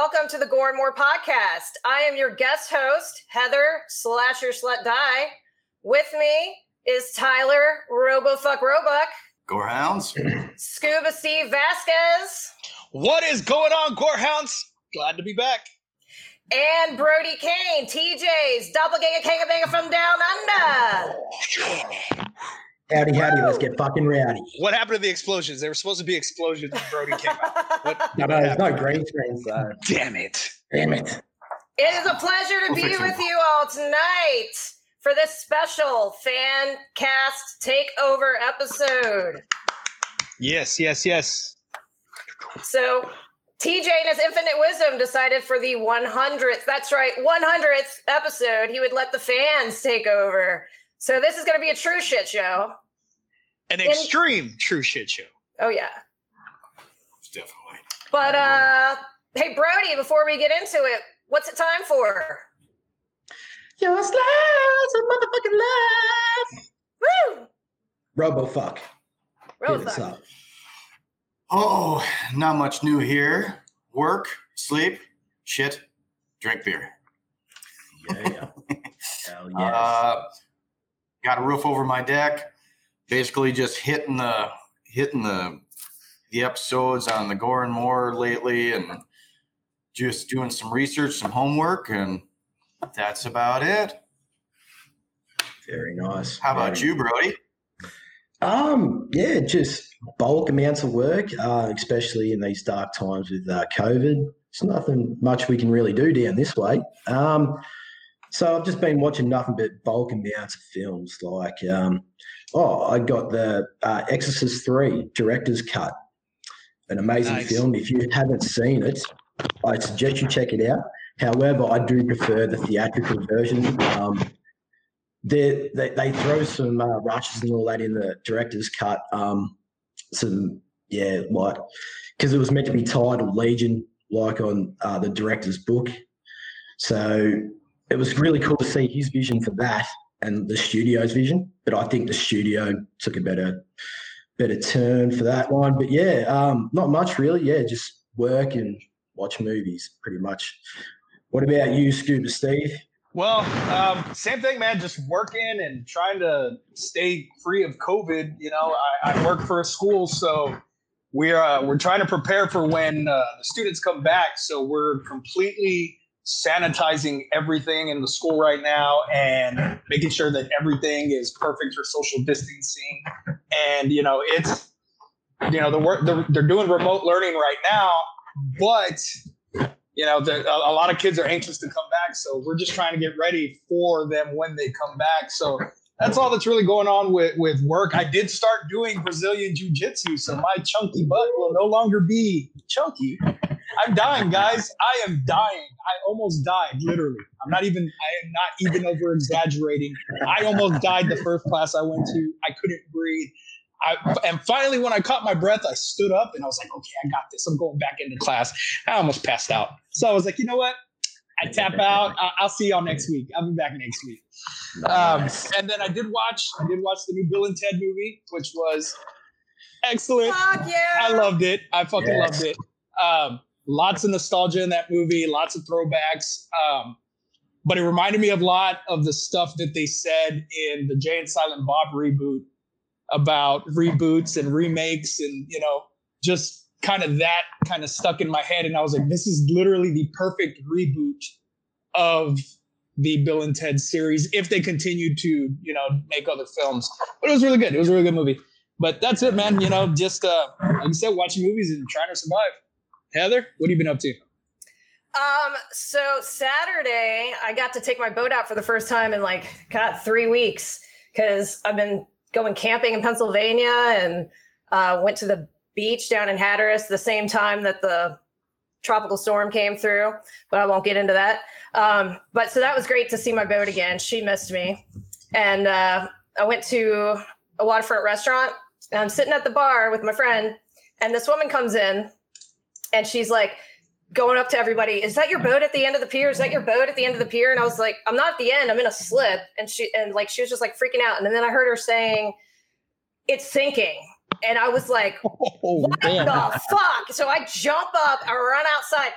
welcome to the Gore and More podcast. I am your guest host, Heather Slasher Slut Die. With me is Tyler Robofuck Roebuck, Gorehounds. Scuba Steve Vasquez, What is going on, Gorehounds? Glad to be back. and Brody Kane, TJ's doppelganger kangabanger from down under. Oh, Howdy, howdy, let's get fucking rowdy. What happened to the explosions? There were supposed to be explosions when Brody came out. What, No, no, there's no green screen, so Damn it. damn it. It is a pleasure to We'll be with you all tonight for this special fan cast takeover episode. Yes, yes, yes. So TJ in his infinite wisdom decided for the 100th, that's right, 100th episode, he would let the fans take over. So this is going to be a true shit show. An extreme true shit show. Oh yeah. Definitely. But uh hey Brody, before we get into it, what's it time for? Your slice of motherfucking life. Woo! Robofuck. Hit us Rosa. Oh, not much new here. Work, sleep, shit, drink beer. Yeah. Yeah. Hell yes. Uh, got a roof over my deck. Basically, just hitting the hitting the the episodes on the Gore and More lately, and just doing some research, some homework, and that's about it. Very nice. How about Very- you, Brody? Um, yeah, just bulk amounts of work, uh, especially in these dark times with uh, COVID. It's nothing much we can really do down this way. Um, so I've just been watching nothing but bulk amounts of films. Like, um, oh, I got the uh, Exorcist Three director's cut, an amazing Nice. film. If you haven't seen it, I suggest you check it out. However, I do prefer the theatrical version. Um, they, they they throw some uh, rushes and all that in the director's cut. Um, some yeah, like because it was meant to be titled Legion, like on uh, the director's book. So it was really cool to see his vision for that and the studio's vision. But I think the studio took a better better turn for that one. But yeah, um, not much really. Yeah, just work and watch movies, pretty much. What about you, Scuba Steve? Well, um, same thing, man. Just working and trying to stay free of COVID. You know, I, I work for a school, so we're uh, we're trying to prepare for when uh, the students come back. So we're completely sanitizing everything in the school right now and making sure that everything is perfect for social distancing. And you know, it's you know the work they're, they're doing remote learning right now, but you know, the, a, a lot of kids are anxious to come back. So we're just trying to get ready for them when they come back. So that's all that's really going on with, with work. I did start doing Brazilian Jiu Jitsu. So my chunky butt will no longer be chunky. I'm dying, guys. I am dying. I almost died, literally. I'm not even, I am not even over exaggerating. I almost died the first class I went to. I couldn't breathe. I, and finally, when I caught my breath, I stood up and I was like, okay, I got this. I'm going back into class. I almost passed out. So I was like, you know what? I tap out. I- I'll see y'all next week. I'll be back next week. Um, and then I did watch. I did watch the new Bill and Ted movie, which was excellent. Fuck yeah. I loved it. I fucking Yes. loved it. Um, lots of nostalgia in that movie. Lots of throwbacks. Um, but it reminded me of a lot of the stuff that they said in the Jay and Silent Bob reboot about reboots and remakes and you know just kind of that kind of stuck in my head and i was like this is literally the perfect reboot of the bill and ted series if they continue to you know make other films but it was really good it was a really good movie but that's it man you know just uh like i said watching movies and trying to survive heather what have you been up to Um, so Saturday, I got to take my boat out for the first time in like got three weeks because I've been going camping in Pennsylvania and uh, went to the beach down in Hatteras the same time that the tropical storm came through, but I won't get into that. Um, but so that was great to see my boat again. She missed me. And uh, I went to a waterfront restaurant and I'm sitting at the bar with my friend, and this woman comes in and she's like, going up to everybody, is that your boat at the end of the pier? Is that your boat at the end of the pier? And I was like, I'm not at the end, I'm in a slip. And she and like she was just like freaking out. And then I heard her saying, It's sinking. And I was like, Oh, what damn. the fuck? So I jump up, I run outside.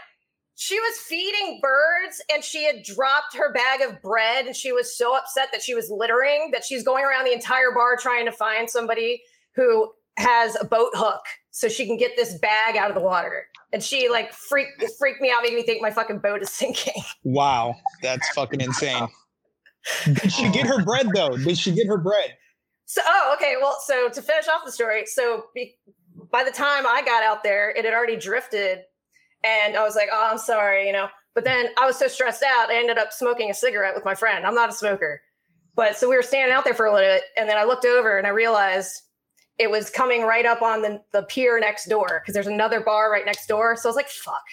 She was feeding birds and she had dropped her bag of bread and she was so upset that she was littering that she's going around the entire bar trying to find somebody who has a boat hook so she can get this bag out of the water. And she like freaked freaked me out, making me think my fucking boat is sinking. Wow, that's fucking insane. Did she get her bread though? Did she get her bread? So, oh, okay. Well, so to finish off the story, so be, by the time I got out there, it had already drifted, and I was like, "Oh, I'm sorry," you know. But then I was so stressed out, I ended up smoking a cigarette with my friend. I'm not a smoker, but so we were standing out there for a little bit, and then I looked over and I realized it was coming right up on the, the pier next door because there's another bar right next door. So I was like, "Fuck."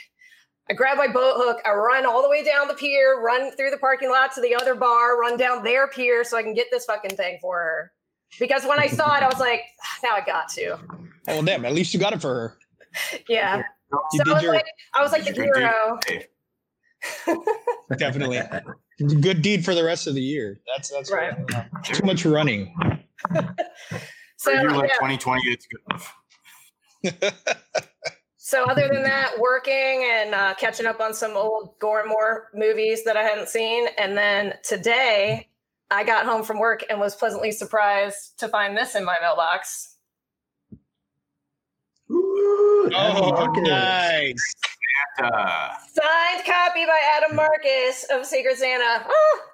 I grab my boat hook, I run all the way down the pier, run through the parking lot to the other bar, run down their pier so I can get this fucking thing for her. Because when I saw it, I was like, "Ah, now I got to. Oh damn! At least you got it for her. Yeah. You So I was your like, I was like the Good deed. hero. Hey, definitely good deed for the rest of the year. That's that's Right. Too much running. So for a year like yeah. 2020, it's good enough. So other than that, working and uh, catching up on some old Gore Moore movies that I hadn't seen, and then today I got home from work and was pleasantly surprised to find this in my mailbox. Ooh, Oh, nice. Signed copy by Adam Marcus of Secret Santa. Oh!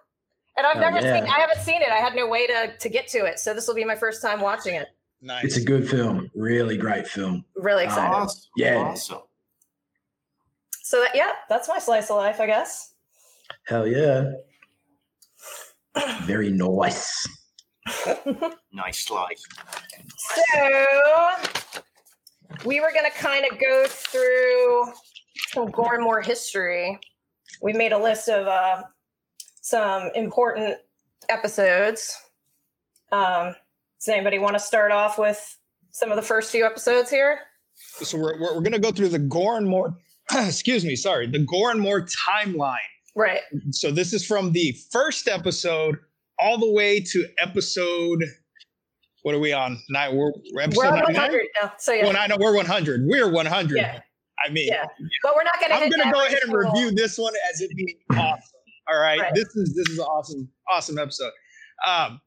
And I've Oh, never yeah. seen. I haven't seen it. I had no way to to get to it, so this will be my first time watching it. Nice. It's a good film. Really great film. Really excited. awesome. Yeah. Awesome. So that, yeah, that's my slice of life, I guess. Hell yeah. Very nice. Nice slice. So we were going to kind of go through some Gore and More history. We made a list of uh, some important episodes. Um, does anybody want to start off with some of the first few episodes here? so we're, we're, we're gonna go through the Gore and More. excuse me, sorry, the Gore and More timeline. Right. So this is from the first episode all the way to episode. What are we on? Nine. We're, we're episode We're on 99? 100 now. So yeah. Well, I know we're 100. We're 100. Yeah. I mean, Yeah. But we're not going to I'm gonna go ahead and review this one as it being awesome. All right? Right. this is this is an awesome awesome episode. Um,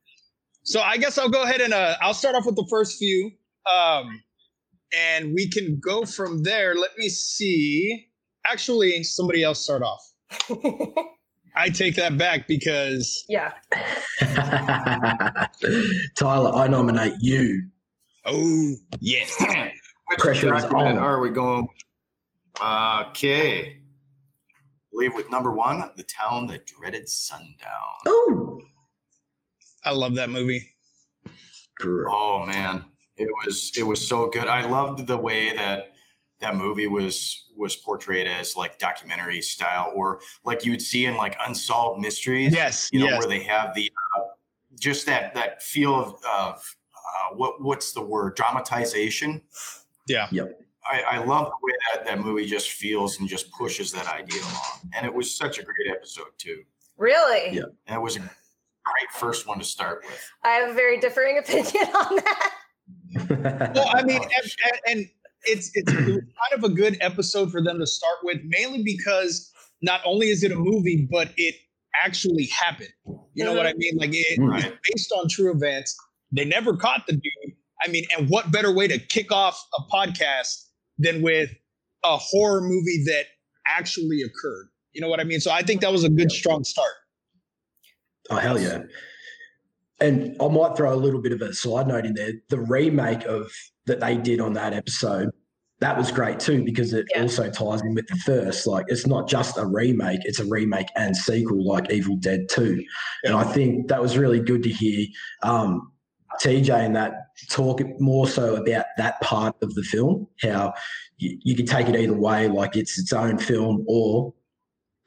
so I guess I'll go ahead and uh, I'll start off with the first few, um, and we can go from there. Let me see. Actually, somebody else start off. I take that back because yeah. Tyler, I nominate you. oh yes, Which Pressure is document on. are we going? Okay. Leave with number one, the town that dreaded sundown. Oh, I love that movie. great. Oh man, it was it was so good. I loved the way that that movie was was portrayed as like documentary style, or like you would see in like unsolved mysteries. Yes, you know yes. where they have the uh, just that that feel of, of uh, what what's the word dramatization. Yeah. Yep. I, I love the way that that movie just feels and just pushes that idea along, and it was such a great episode too. Really? Yeah. And it was a great first one to start with. I have a very differing opinion on that. Well, I mean, and, and- and it's it's kind of a good episode for them to start with, mainly because not only is it a movie, but it actually happened. You know what I mean? Like it, Mm. it's based on true events. They never caught the dude. I mean, and what better way to kick off a podcast than with a horror movie that actually occurred? You know what I mean? So I think that was a good, strong start. Oh hell yeah! And I might throw a little bit of a side note in there. The remake of that they did on that episode, that was great too because it Yeah. also ties in with the first. Like it's not just a remake; it's a remake and sequel, like Evil Dead Two. And I think that was really good to hear. Um, TJ and that talk more so about that part of the film, how you, you could take it either way, like it's its own film or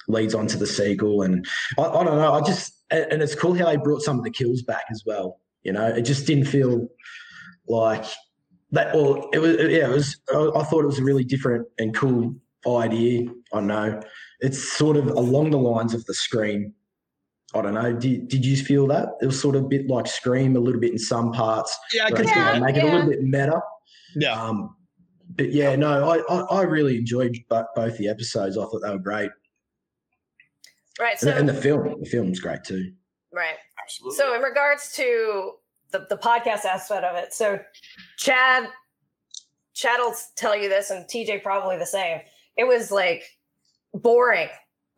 leads on to the sequel. And I, I don't know, I just, and it's cool how they brought some of the kills back as well. You know, it just didn't feel like that. Or it was, yeah, it was, I thought it was a really different and cool idea. I know it's sort of along the lines of the Scream. I don't know. Did, did you feel that? It was sort of a bit like Scream, a little bit in some parts. Yeah, I but could I see think Yeah, make it a little bit meta. Yeah. Um, but yeah, no, I, I, I really enjoyed both the episodes. I thought they were great, Right. and, So and the film, the film's great too. right. Absolutely. So in regards to the, the podcast aspect of it, so Chad Chad will tell you this and TJ probably the same. It was like boring.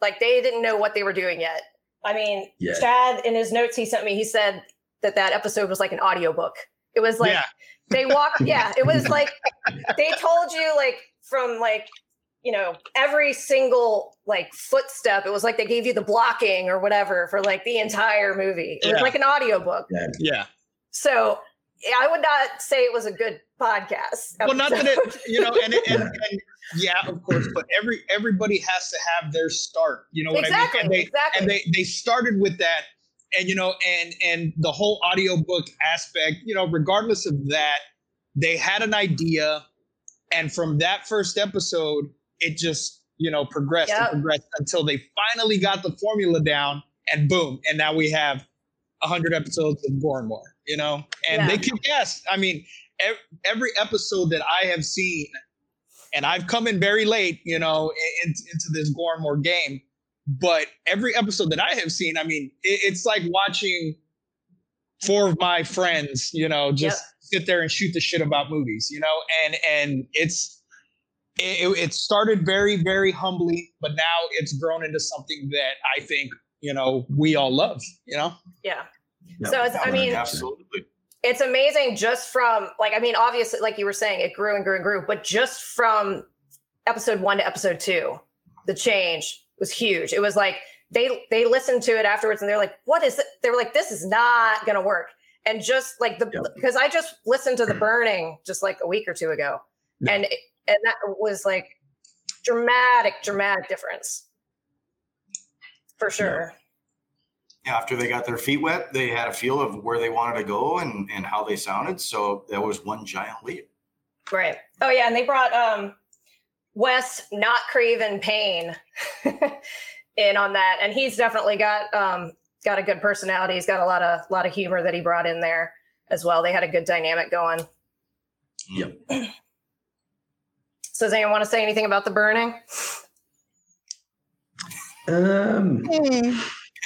Like they didn't know what they were doing yet. I mean, Yeah. Chad in his notes he sent me, he said that that episode was like an audiobook. It was like yeah. they walked yeah it was like they told you like from like you know every single like footstep it was like they gave you the blocking or whatever for like the entire movie it was like an audiobook Yeah. so i would not say it was a good podcast Well, not that it, you know, and, it, and, and yeah, of course, but every everybody has to have their start. You know what exactly I mean? And they exactly and they they started with that, and you know, and and the whole audiobook aspect. You know, regardless of that, they had an idea, and from that first episode, it just you know progressed Yep. and progressed until they finally got the formula down, and boom, and now we have hundred episodes of Gore and More. You know, and Yeah. they kick ass. I mean, every episode that I have seen, and I've come in very late, you know, in, into this Gore and More game. But every episode that I have seen, I mean, it, it's like watching four of my friends, you know, just sit there and shoot the shit about movies, you know, and and it's it, it started very very humbly, but now it's grown into something that I think you know we all love, you know. yeah Yep. so it's i mean absolutely. It's amazing just from like i mean obviously like you were saying it grew and grew and grew but just from episode one to episode two the change was huge. It was like they they listened to it afterwards and they're like what is it? They were like this is not gonna work. And just like the Yep. because i just listened to the burning just like a week or two ago. Yeah. and it- and that was like dramatic dramatic difference. For sure after they got their feet wet, they had a feel of where they wanted to go and, and how they sounded. So that was one giant leap. Right. Oh yeah, and they brought um Wes not Craven Payne in on that, and he's definitely got um got a good personality. He's got a lot of lot of humor that he brought in there as well. They had a good dynamic going. Yep. So does anyone want to say anything about the burning? Um,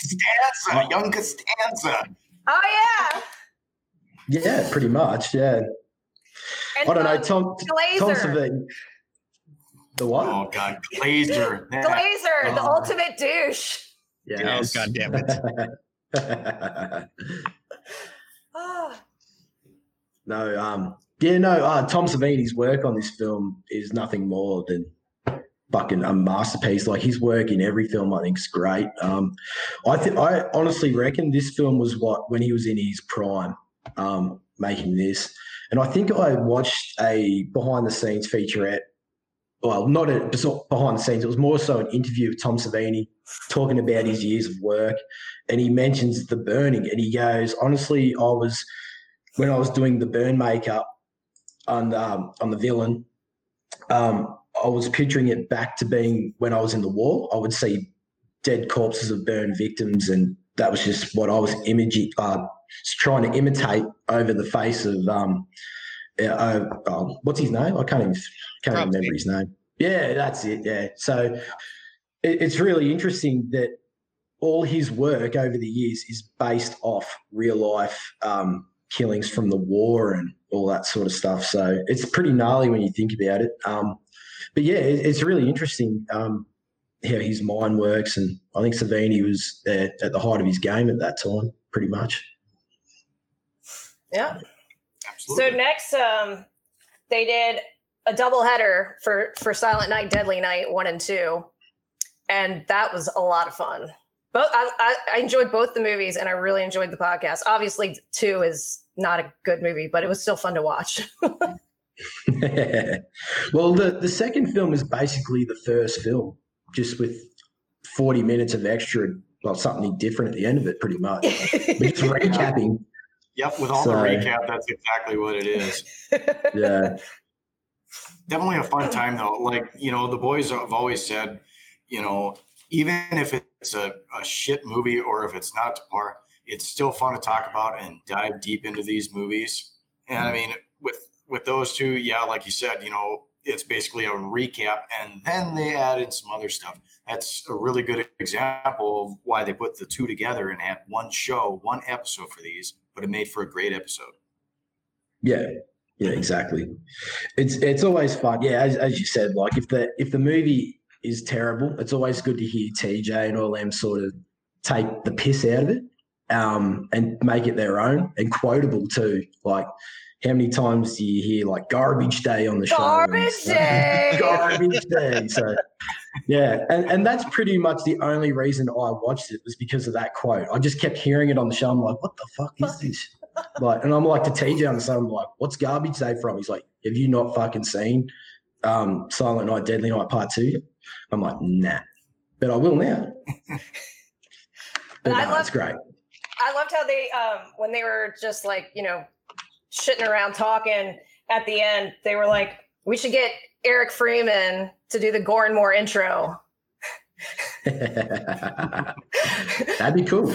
Costanza, young Costanza. Oh yeah. yeah, pretty much. Yeah, And, I don't know. um, Tom Tom Glazer. Savini. The what? Oh God, Glazer. Yeah. Glazer, the Oh. ultimate douche. Yes. Oh, God damn it. Oh, no, um, yeah, no. Uh, Tom Savini's work on this film is nothing more than fucking a masterpiece. Like his work in every film, I think, is great. Um, I I honestly reckon this film was what when he was in his prime, um, making this, and I think I watched a behind the scenes featurette. Well, not a behind the scenes. It was more so an interview with Tom Savini talking about his years of work, and he mentions the burning, and he goes, honestly, I was when I was doing the burn makeup on um, on the villain. Um, I was picturing it back to being when I was in the war. I would see dead corpses of burned victims, and that was just what I was imaging, uh, trying to imitate over the face of um, uh, uh, um, what's his name? I can't even can't even Cropsy. remember his name. Yeah, that's it. Yeah, so it, it's really interesting that all his work over the years is based off real life um, killings from the war and all that sort of stuff. So it's pretty gnarly when you think about it. Um, but yeah, it, it's really interesting um, how his mind works, and I think Savini was uh, at the height of his game at that time, pretty much. yeah. Absolutely. So next, um, they did a double header for for Silent Night, Deadly Night one and two, and that was a lot of fun. Both I, I, I enjoyed both the movies, and I really enjoyed the podcast. Obviously, two is not a good movie, but it was still fun to watch. well, the, the second film is basically the first film, just with 40 minutes of extra, well, something different at the end of it, pretty much. It's recapping. Yep, with all So- the recap, that's exactly what it is. Yeah. Definitely a fun time though. Like, you know, the boys have always said, you know, even if it's a, a shit movie or if it's not to par, it's still fun to talk about and dive deep into these movies. And I mean, with with those two, yeah, like you said, you know, it's basically a recap, and then they added some other stuff. That's a really good example of why they put the two together and had one show, one episode for these, but it made for a great episode. Yeah. Yeah, exactly. It's it's always fun. Yeah, as, as you said, like if the if the movie is terrible, it's always good to hear TJ and all them sort of take the piss out of it um, and make it their own and quotable too. Like how many times do you hear like garbage day on the show? Garbage day. garbage day. So yeah, and, and that's pretty much the only reason I watched it was because of that quote. I just kept hearing it on the show. I'm like, what the fuck is this? Like, and I'm like to TJ on the side, I'm like, what's garbage day from? He's like, have you not fucking seen um, Silent Night, Deadly Night Part Two? I'm like, nah, but I will now. but I no, love- it's great. I loved how they um when they were just like, you know, shitting around talking at the end, they were like, we should get Eric Freeman to do the Gore and More intro. That'd be cool.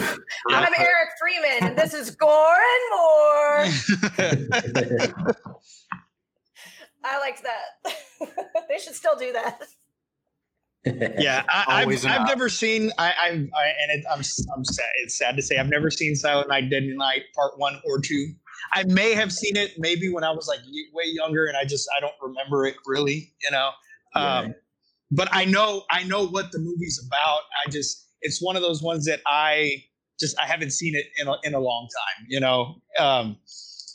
I'm Eric Freeman, and this is Gore and More. I liked that. they should still do that. yeah, I, I've, I've never seen. I, I, I and it, I'm, I'm sad. It's sad to say I've never seen Silent Night, Deadly Night Part One or Two. I may have seen it maybe when I was like way younger, and I just I don't remember it really. You know, um, but I know I know what the movie's about. I just it's one of those ones that I just I haven't seen it in a, in a long time. You know. Um,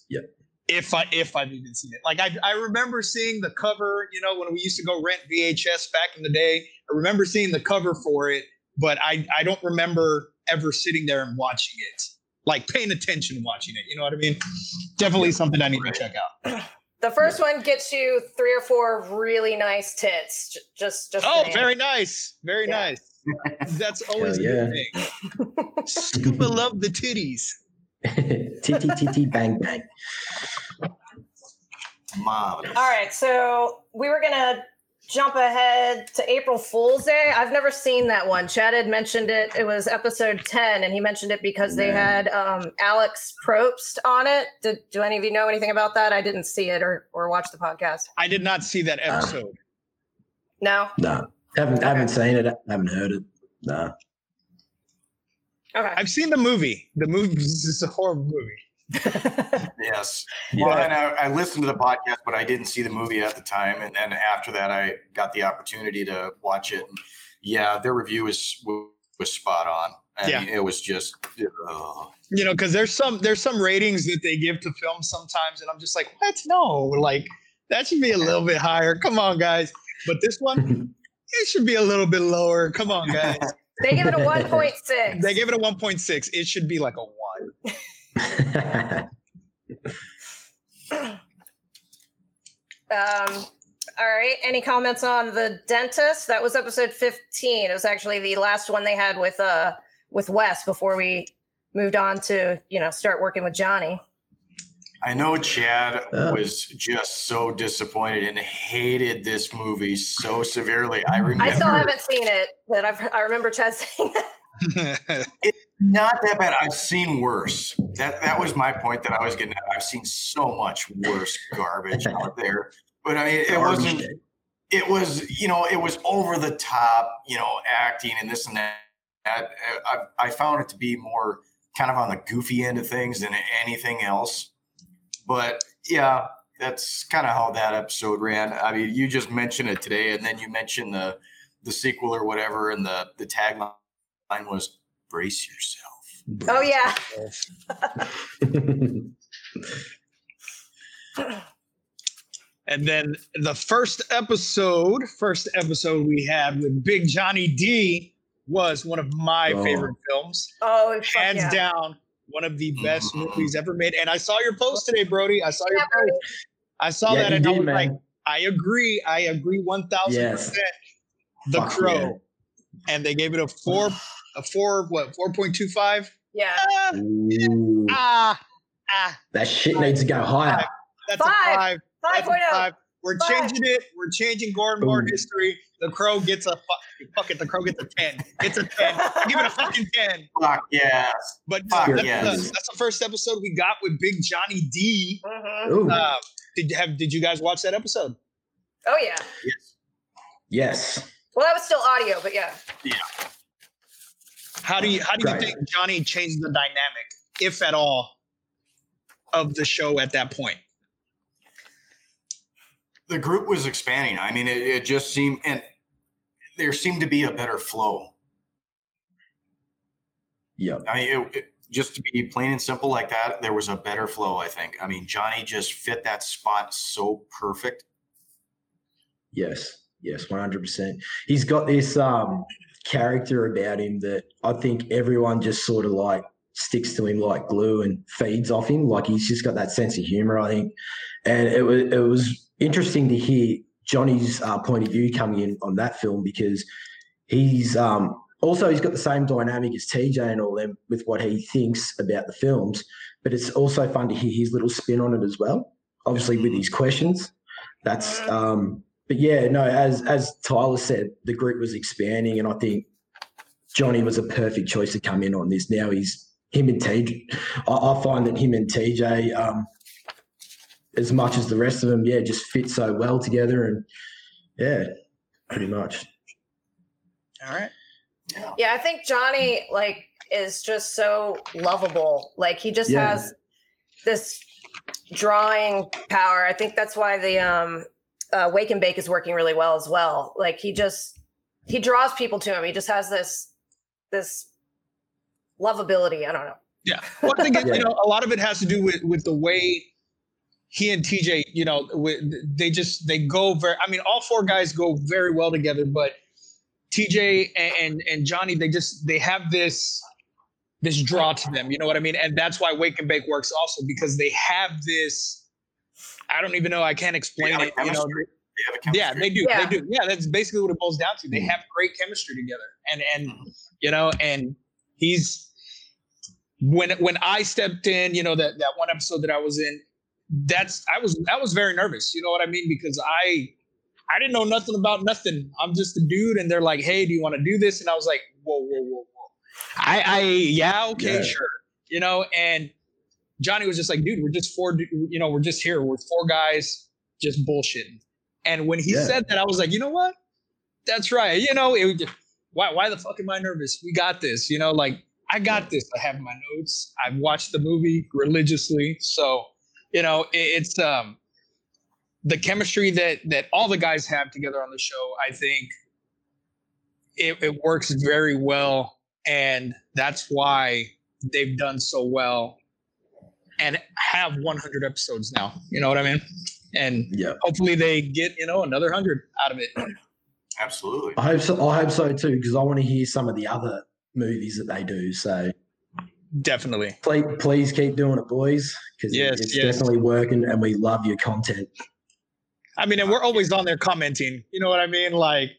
Yep. If I if I've even seen it, like I I remember seeing the cover. You know, when we used to go rent VHS back in the day, I remember seeing the cover for it, but I I don't remember ever sitting there and watching it, like paying attention watching it. You know what I mean? Definitely something I need to check out. The first one gets you three or four really nice tits. Just, just. Oh, saying. very nice, very Yeah. nice. That's always Hell a good thing. Scuba love the titties. titty titty bang bang. Marvelous. All right, so we were gonna jump ahead to April Fool's Day. I've never seen that one. Chad had mentioned it. It was episode ten, and he mentioned it because they Yeah. had um, Alex Probst on it. Did, do any of you know anything about that? I didn't see it or or watch the podcast. I did not see that episode. No. No, haven't haven't seen it. Haven't heard it. No. Okay. I've seen the movie. The movie this is a horrible movie. Yes. Yeah. Well, and I, I listened to the podcast, but I didn't see the movie at the time. And then after that, I got the opportunity to watch it. And yeah, their review was was spot on. I Yeah. mean, it was just. ugh. You know, because there's some there's some ratings that they give to films sometimes, and I'm just like, what? No, like that should be a little bit higher. Come on, guys. But this one, it should be a little bit lower. Come on, guys. they give it a one point six. they gave it a 1.6. It should be like a one. Um, all right. Any comments on the dentist? That was episode 15. It was actually the last one they had with uh with Wes before we moved on to, you know, start working with Johnny. I know Chad Oh. was just so disappointed and hated this movie so severely. I remember I still haven't seen it, but I've I remember Chad saying that. not that bad. I've seen worse. That that was my point that I was getting at. I've seen so much worse garbage out there. But I mean, it wasn't. It was, you know, it was over the top, you know, acting and this and that. I, I, I found it to be more kind of on the goofy end of things than anything else. But yeah, that's kind of how that episode ran. I mean, you just mentioned it today, and then you mentioned the the sequel or whatever, and the the tagline was "Brace yourself." Oh yeah. and then the first episode, first episode we had with Big Johnny D was one of my Oh. favorite films. Oh fuck Hands yeah. down, one of the best Mhm. movies ever made. And I saw your post today, Brody. I saw your post. I saw Yeah, that you and I was man. like, I agree. I agree one thousand Yes. percent. The Fuck Crow, yeah. and they gave it a four, a four, what four point two five? Yeah. Ah, ah, ah. that shit needs to go higher. That's Five. a five. That's a 5.0. We're Five. changing it. We're changing Gore and More Boom. history. The Crow gets a fuck, fuck it. The Crow gets a ten. It's a ten. Give it a fucking ten. Fuck yes. But Fuck that's, yes. the, that's the first episode we got with Big Johnny D. Mhm. Uh, did you have? Did you guys watch that episode? Oh yeah. Yes. yes. Well, that was still audio, but yeah. yeah. How do you? How do you Right. think Johnny changed the dynamic, if at all, of the show at that point? The group was expanding. I mean, it, it just seemed, and there seemed to be a better flow. Yeah. I mean, it, it, just to be plain and simple like that, there was a better flow. I think. I mean, Johnny just fit that spot so perfect. Yes. Yes. One hundred percent. He's got this um character about him that I think everyone just sort of like sticks to him like glue and feeds off him. Like he's just got that sense of humor, I think. And it was it was interesting to hear Johnny's uh, point of view coming in on that film because he's um also he's got the same dynamic as TJ and all them with what he thinks about the films, but it's also fun to hear his little spin on it as well. Obviously with his questions. That's um but yeah, no, as as Tyler said, the group was expanding, and I think Johnny was a perfect choice to come in on this. Now he's him and TJ. I, I find that him and TJ, um, as much as the rest of them, yeah, just fit so well together, and yeah, pretty much. All right. Yeah, I think Johnny like is just so lovable. Like he just Yeah. has this drawing power. I think that's why the um uh, Wake and Bake is working really well as well. Like he just he draws people to him. He just has this this lovability. I don't know. Yeah. Well, I think it- you know a lot of it has to do with with the way he and TJ, you know, with, they just they go very. I mean, all four guys go very well together, but TJ and, and and Johnny, they just they have this this draw to them. You know what I mean? And that's why Wake and Bake works also because they have this. I don't even know. I can't explain have it. You know. chemistry. They have a Yeah, they do. Yeah. They do. Yeah, that's basically what it boils down to. They have great chemistry together, and and Mhm. you know, and he's when when I stepped in, you know that that one episode that I was in, that's I was I was very nervous. You know what I mean? Because I I didn't know nothing about nothing. I'm just a dude, and they're like, "Hey, do you want to do this?" And I was like, "Whoa, whoa, whoa, whoa!" I I yeah, okay, Yeah. sure. You know, and Johnny was just like, "Dude, we're just four. You know, we're just here. We're four guys just bullshitting." And when he Yeah. said that, I was like, "You know what? That's right. You know, it, why why the fuck am I nervous? We got this. You know, like I got this. I have my notes. I've watched the movie religiously, so you know it, it's um the chemistry that that all the guys have together on the show. I think it, it works very well, and that's why they've done so well and have 100 episodes now. You know what I mean? And Yeah, hopefully they get you know another hundred out of it. Absolutely. I hope so. I hope so too because I want to hear some of the other movies that they do. So Definitely. please, please keep doing it, boys, because Yes, it's yes. definitely working, and we love your content. I mean, and we're always on there commenting. You know what I mean? Like,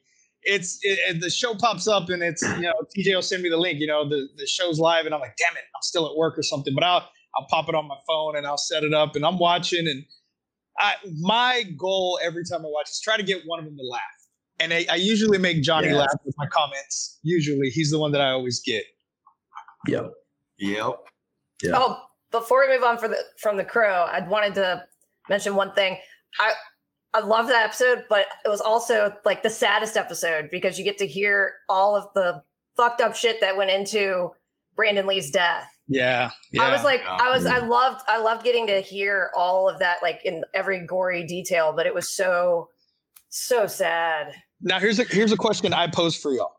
it's it, it- the show pops up and it's you know TJ will send me the link. You know the the show's live and I'm like, damn it, I'm still at work or something. But I'll I'll pop it on my phone and I'll set it up and I'm watching and I my goal every time I watch is try to get one of them to laugh. And I, I usually make Johnny Yeah. laugh with my comments. Usually he's the one that I always get. Yep. Yep. Yeah. Oh, before we move on for the from the crow, I wanted to mention one thing. I I love that episode, but it was also like the saddest episode because you get to hear all of the fucked up shit that went into Brandon Lee's death. Yeah. I was like, Yeah. I was, I mm. loved, I loved getting to hear all of that, like in every gory detail. But it was so, so sad. now here's a here's a question I pose for y'all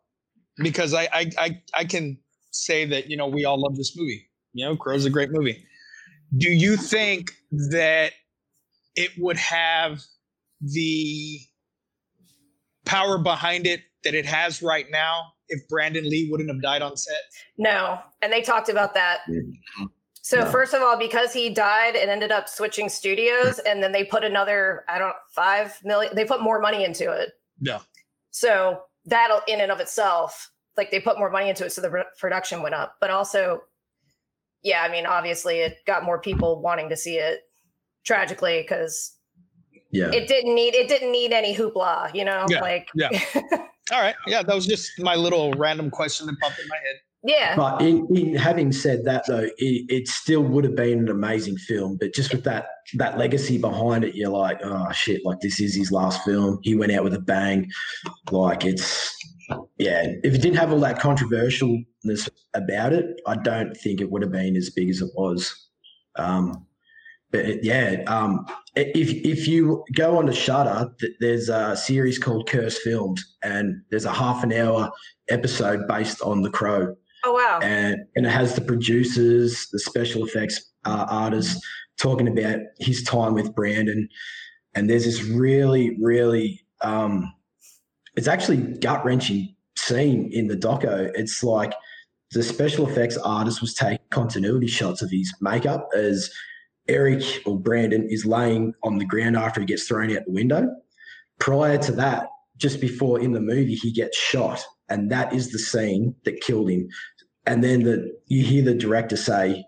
because I I I, I can say that you know we all love this movie. You know, Crow's a great movie. Do you think that it would have the power behind it that it has right now if Brandon Lee wouldn't have died on set? No, and they talked about that So No. first of all, because he died and ended up switching studios, and then they put another, I don't, five million. They put more money into it. Yeah. So that in and of itself, like they put more money into it, so the production went up. But also, yeah, I mean, obviously, it got more people wanting to see it. Tragically, because Yeah. it didn't need it didn't need any hoopla, you know, Yeah, like yeah. All right. Yeah, that was just my little random question that popped in my head. yeah. But in, in having said that, though, it, it still would have been an amazing film. But just with that that legacy behind it, you're like, oh shit! Like this is his last film. He went out with a bang. Like it's yeah. If it didn't have all that controversialness about it, I don't think it would have been as big as it was. Um, but it- yeah, um, if if you go on to Shudder, there's a series called Curse Films, and there's a half an hour episode based on The Crow Oh wow. and and it has the producers, the special effects uh, artists talking about his time with Brandon, and there's this really, really, um, it's actually gut wrenching scene in the doco. It's like the special effects artist was taking continuity shots of his makeup as Eric or Brandon is laying on the ground after he gets thrown out the window. Prior to that, just before in the movie, he gets shot, and that is the scene that killed him and then the you hear the director say,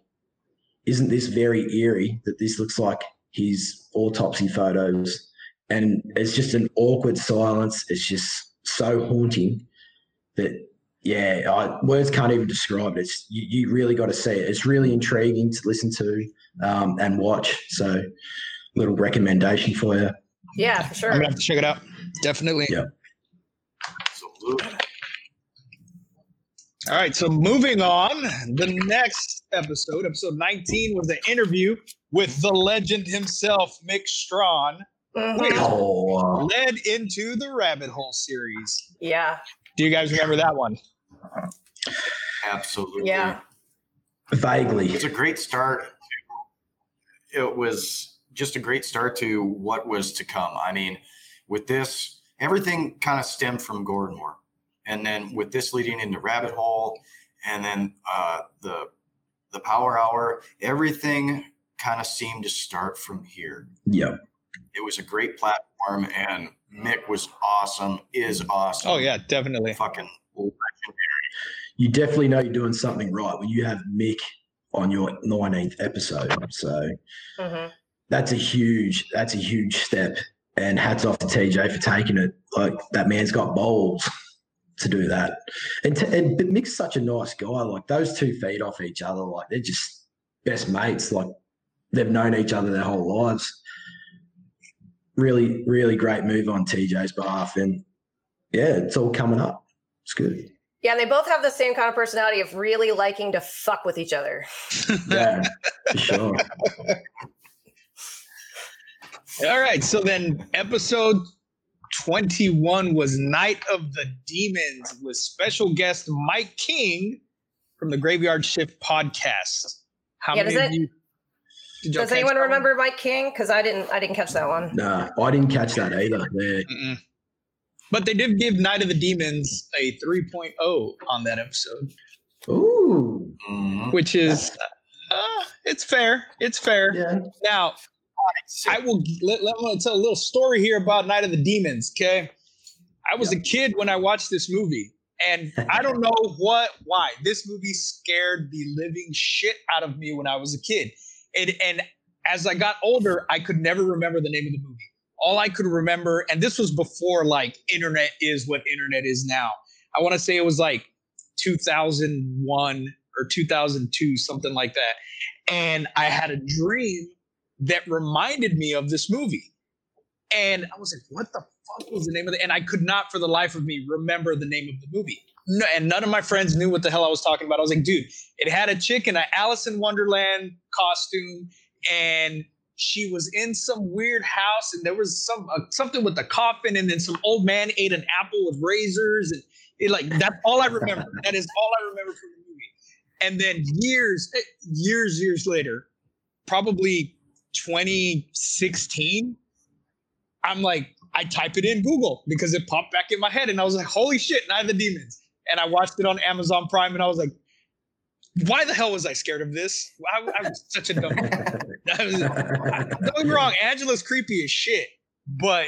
"Isn't this very eerie that this looks like his autopsy photos?" And it's just an awkward silence. It's just so haunting that yeah, I, words can't even describe it. It's you, you really got to see it. It's really intriguing to listen to um, and watch. So, little recommendation for you. Yeah, for sure. I'm gonna have to check it out. Definitely. Yeah. Absolutely. All right. So moving on, the next episode, episode 19, was an interview with the legend himself, Mick Strawn, Mhm. Wait. Oh, led into the Rabbit Hole series. Yeah. Do you guys remember that one? Absolutely. Yeah. vaguely. It's a great start. It was just a great start to what was to come. I mean, with this, everything kind of stemmed from Gore and More. And then with this leading into Rabbit Hole and then uh, the the Power Hour, everything kind of seemed to start from here. Yep. It was a great platform and Mick was awesome, is awesome. Oh, yeah, definitely. Fucking legendary. You definitely know you're doing something right when you have Mick on your 19th episode. So hmm that's a huge that's a huge step. And hats off to TJ for taking it. Like that man's got balls to do that. And, t- and but Mick's such a nice guy. Like those two feed off each other. Like they're just best mates. Like they've known each other their whole lives. Really, really great move on TJ's behalf. And yeah, it's all coming up. It's good. Yeah, they both have the same kind of personality of really liking to fuck with each other. Yeah, sure. All right. So then episode 21 was Night of the Demons with special guest Mike King from the Graveyard Shift podcast. How Yeah, many does of it- you Does anyone that one? remember Mike King? Because I didn't. I didn't catch that one. No, I didn't catch that either. Yeah. But they did give Night of the Demons a 3.0 on that episode, Ooh. Mhm. which is uh, it's fair. It's fair. Yeah. Now, I will let, let me tell a little story here about Night of the Demons. Okay, I was a kid when I watched this movie, and I don't know what why this movie scared the living shit out of me when I was a kid. And and as I got older, I could never remember the name of the movie. All I could remember, and this was before like internet is what internet is now. I want to say it was like 2001 or 2002, something like that. And I had a dream that reminded me of this movie. And I was like, what the fuck was the name of it? And I could not for the life of me remember the name of the movie. No, and none of my friends knew what the hell I was talking about. I was like, dude, it had a chick in an Alice in Wonderland costume, and she was in some weird house, and there was some uh, something with the coffin, and then some old man ate an apple with razors, and it like that's all I remember. that is all I remember from the movie. And then years, eh, years, years later, probably 2016, I'm like, I type it in Google because it popped back in my head, and I was like, holy shit, Night of the Demons. And I watched it on Amazon Prime, and I was like, why the hell was I scared of this? I, I was such a dumb. I was, don't get me wrong, Angela's creepy as shit, but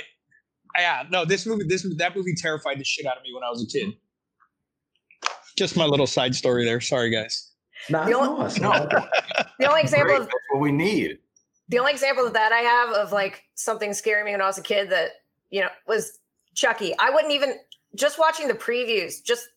yeah, no, this movie, this that movie terrified the shit out of me when I was a kid. Just my little side story there. Sorry, guys. No, The only- nice. No. I like. The only example Great, of That's what we need. the only example of that I have of like something scaring me when I was a kid that you know was Chucky. I wouldn't even just watching the previews. Just,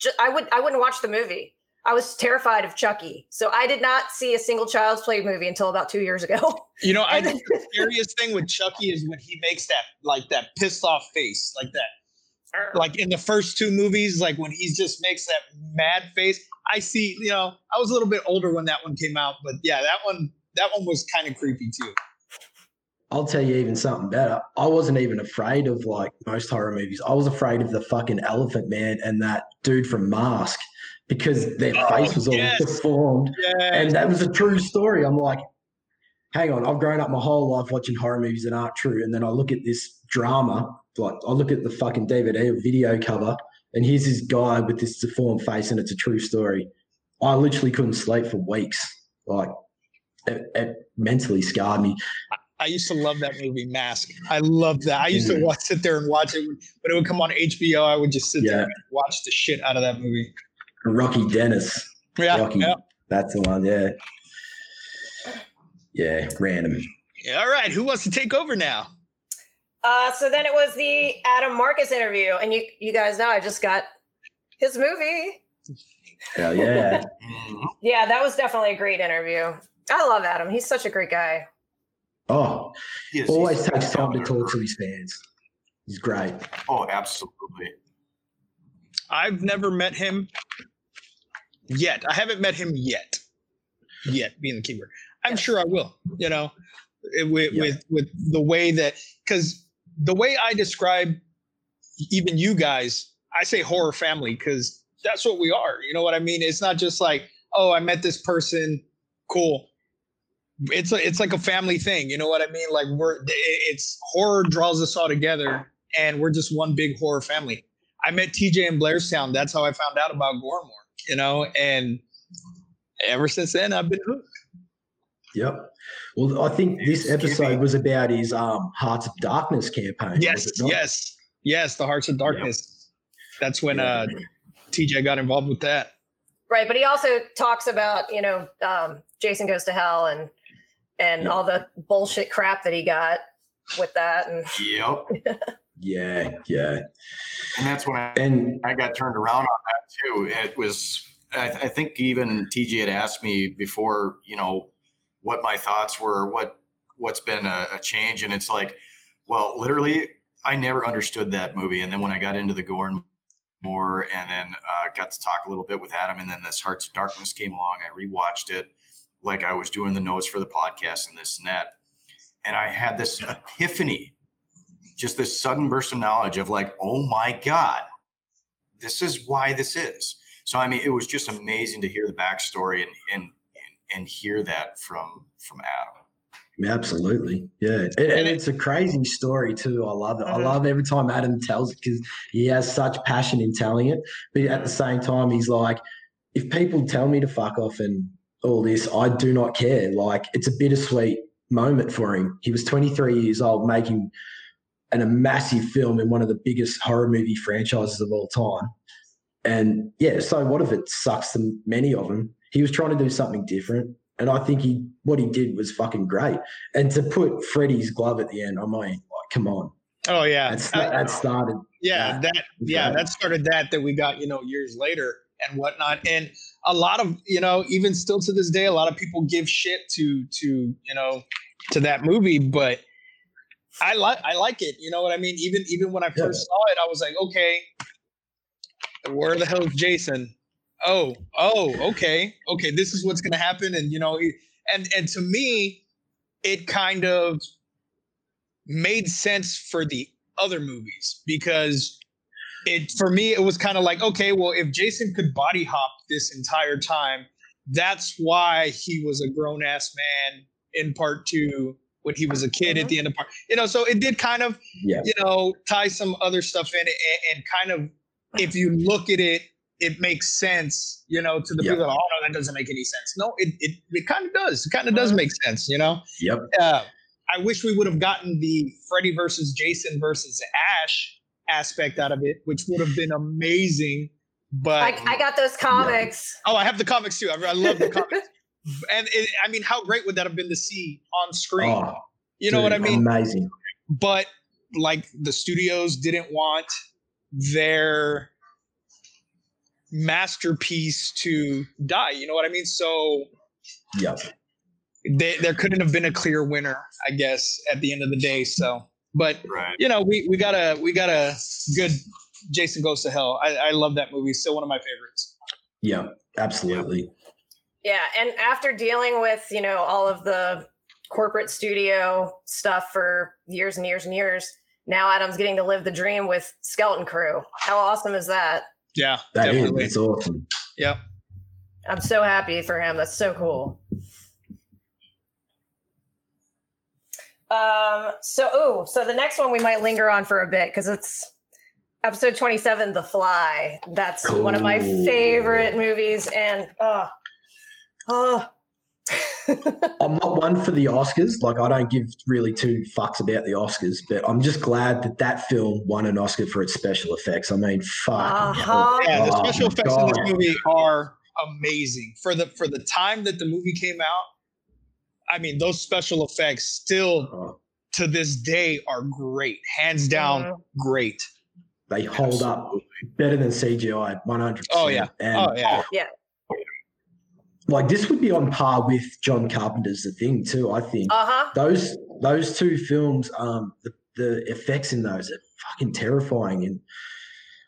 just I would I wouldn't watch the movie. I was terrified of Chucky, so I did not see a single Child's Play movie until about two years ago. You know, I think the scariest thing with Chucky is when he makes that like that pissed off face, like that. Like in the first two movies, like when he just makes that mad face. I see, you know, I was a little bit older when that one came out, but yeah, that one that one was kind of creepy too. I'll tell you even something better. I wasn't even afraid of like most horror movies. I was afraid of the fucking Elephant Man and that dude from Mask because their Oh, face was all yes. deformed. Yeah. And that was a true story. I'm like, hang on, I've grown up my whole life watching horror movies that aren't true. And then I look at this drama, like I look at the fucking DVD or video cover, and here's this guy with this deformed face, and it's a true story. I literally couldn't sleep for weeks. Like, it, it mentally scarred me. I used to love that movie, Mask. I loved that. I used to Mhm. watch, sit there and watch it when when it would come on HBO. I would just sit Yeah. there and watch the shit out of that movie. Rocky Dennis, Yeah, Rocky. yeah. that's the one. Yeah, yeah, random. All right, who wants to take over now? Uh, so then it was the Adam Marcus interview, and you you guys know I just got his movie. Hell yeah. Yeah, that was definitely a great interview. I love Adam. He's such a great guy. Oh, He is- always he's takes time to talk to his fans. He's great. Oh, absolutely. I've never met him yet. I haven't met him yet. Yet being the keyword. I'm sure I will. You know, eh, it- with Yeah. with with the way that because the way I describe even you guys, I say horror family because that's what we are. You know what I mean? It's not just like oh, I met this person, cool. It's a, it's like a family thing. You know what I mean? Like we're it's horror draws us all together, and we're just one big horror family. I met TJ in Blairstown. That's how I found out about Gore and More, you know, and ever since then I've been hooked. Yep. Well, I think this episode was about his um, Hearts of Darkness campaign. Yes, yes, yes, the Hearts of Darkness. That's when Yeah. uh TJ got involved with that. Right, but he also talks about you know um, Jason goes to hell and and Yeah. all the bullshit crap that he got with that, and Yep. Yeah, yeah. And that's when I, And I got turned around on that too. It was, I, I think even TJ had asked me before, you know, what my thoughts were, what, what's been a, a change. And it's like, well, literally, I never understood that movie. And then when I got into the Gorn more and then uh, got to talk a little bit with Adam, and then this Hearts of Darkness came along, I rewatched it like I was doing the notes for the podcast and this and that. And I had this epiphany just this sudden burst of knowledge of like, oh my God, this is why this is. So I mean, it was just amazing to hear the backstory and and and, and hear that from from Adam. absolutely, yeah. And, and it's a crazy story too. I love it. I Mhm. love every time Adam tells it because he has such passion in telling it. But at the same time, he's like, if people tell me to fuck off and all this, I do not care. Like it's a bittersweet moment for him. He was 23 years old making and a massive film in one of the biggest horror movie franchises of all time. And yeah, so what if it sucks to many of them? He was trying to do something different. And I think he what he did was fucking great. And to put Freddie's glove at the end, I mean, like, come on. Oh yeah. That's Uh, that started. yeah, that. that yeah, that started that that we got, you know, years later and whatnot. And a lot of, you know, even still to this day, a lot of people give shit to to, you know, to that movie, but I like I like it. You know what I mean? Even even when I Yeah. first saw it, I was like, okay, where the hell is Jason? Oh, oh, okay, okay, this is what's gonna happen, and you know, and and to me, it kind of made sense for the other movies because it for me it was kind of like okay well if jason could body hop this entire time that's why he was a grown-ass man in part two when he was a kid at the end of part you know so it did kind of Yeah. you know tie some other stuff in it and, and kind of if you look at it it makes sense, you know, to the Yeah. people. Oh no, that doesn't make any sense. No, it it, it kind of does. It kind of does make sense, you know. Yep. Uh, I wish we would have gotten the Freddy versus Jason versus Ash aspect out of it, which would have been amazing. But I, I got those comics. oh, I have the comics too. I, I love the comics. And it, I mean, how great would that have been to see on screen? Oh, you know what I mean? Amazing. but like the studios didn't want their masterpiece to die you know what i mean so yeah, they, there couldn't have been a clear winner i guess at the end of the day so but Right. you know we, we got a we got a good jason goes to hell i, I love that movie still one of my favorites Yeah, Absolutely. Yeah, and after dealing with you know all of the corporate studio stuff for years and years and years, now Adam's getting to live the dream with Skeleton Crew. How awesome is that? yeah That is. definitely It's awesome. yep I'm so happy for him. That's so cool. Um. So, oh, so the next one we might linger on for a bit because it's episode 27, The Fly. That's one of my favorite movies, and oh, oh. I'm not one for the Oscars. Like, I don't give really two fucks about the Oscars, but I'm just glad that that film won an Oscar for its special effects. I mean, fuck. Uh-huh. yeah the Oh special my effects in this movie are amazing for the for the time that the movie came out i mean those special effects still Oh, to this day are great hands down Mhm. great they hold up better than CGI, 100%. Oh, yeah. And oh yeah, yeah like this would be on par with John Carpenter's The Thing too. I think Uh-huh. those those two films, um, the, the effects in those are fucking terrifying, and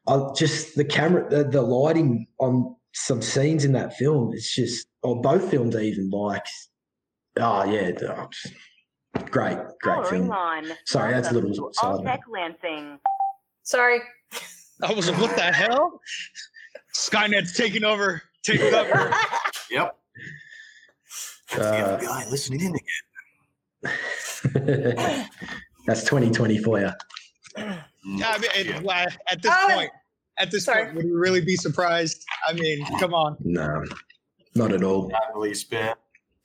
I just the camera, the, the lighting on some scenes in that film, it's just, or both films even like, oh yeah, oh, great, great Powering film. on. Sorry, that's a little to side All. Tech Lansing. Sorry. i was like what the hell skynet's taking over taking over Yep. Uh, FBI listening in again. That's 2020 for you. yeah, I mean, it- at this Oh, point at this sorry. point would we really be surprised i mean come on No, not at all. Not really spit.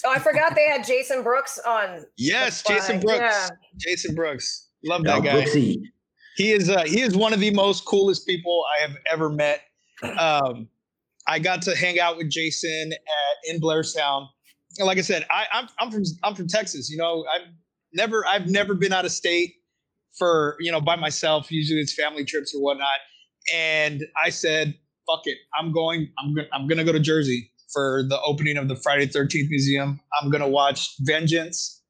Oh, I forgot they had Jason Brooks on. yes jason brooks Yeah. jason brooks love that guy Brooksy. he is uh, he is one of the most coolest people I have ever met. Um, I got to hang out with Jason at in Blairstown. And like I said, I, I'm I'm from I'm from Texas. You know, I've never I've never been out of state for you know by myself. Usually it's family trips or whatnot. And I said, "Fuck it, I'm going. I'm gonna I'm gonna go to Jersey for the opening of the Friday Thirteenth Museum. I'm gonna watch Vengeance."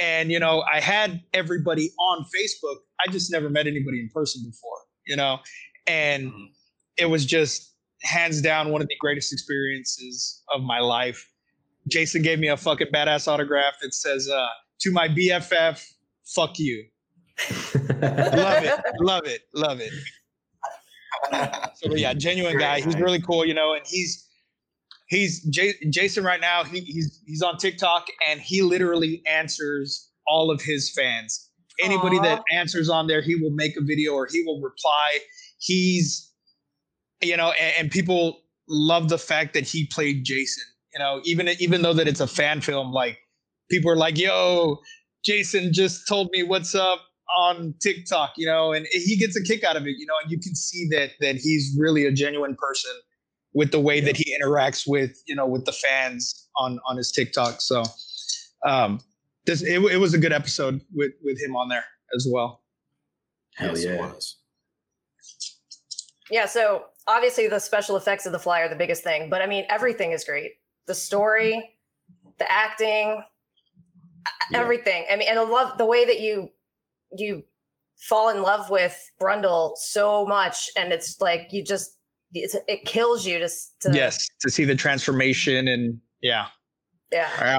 And you know, I had everybody on Facebook. I just never met anybody in person before. You know, and Mhm. it was just hands down one of the greatest experiences of my life. Jason gave me a fucking badass autograph that says, uh, to my BFF, fuck you. Love it. love it. Love it. So yeah, genuine Great, guy. He's really cool, you know, and he's he's J- Jason right now. He, he's he's on TikTok and he literally answers all of his fans. Anybody Aw. that answers on there, he will make a video or he will reply. He's you know, and, and people love the fact that he played Jason. You know, even even though that it's a fan film, like people are like, "Yo, Jason just told me what's up on TikTok," you know, and he gets a kick out of it, you know, and you can see that that he's really a genuine person with the way that he interacts with, you know, with the fans on on his TikTok. So, um, this it, it was a good episode with with him on there as well. Hell Yes, it yeah. was. Yeah, so obviously the special effects of the fly are the biggest thing, but I mean everything is great. The story, the acting, Yeah. everything. I mean, and I love the way that you you fall in love with Brundle so much, and it's like you just it's, it kills you just to yes, to see the transformation and yeah, yeah yeah.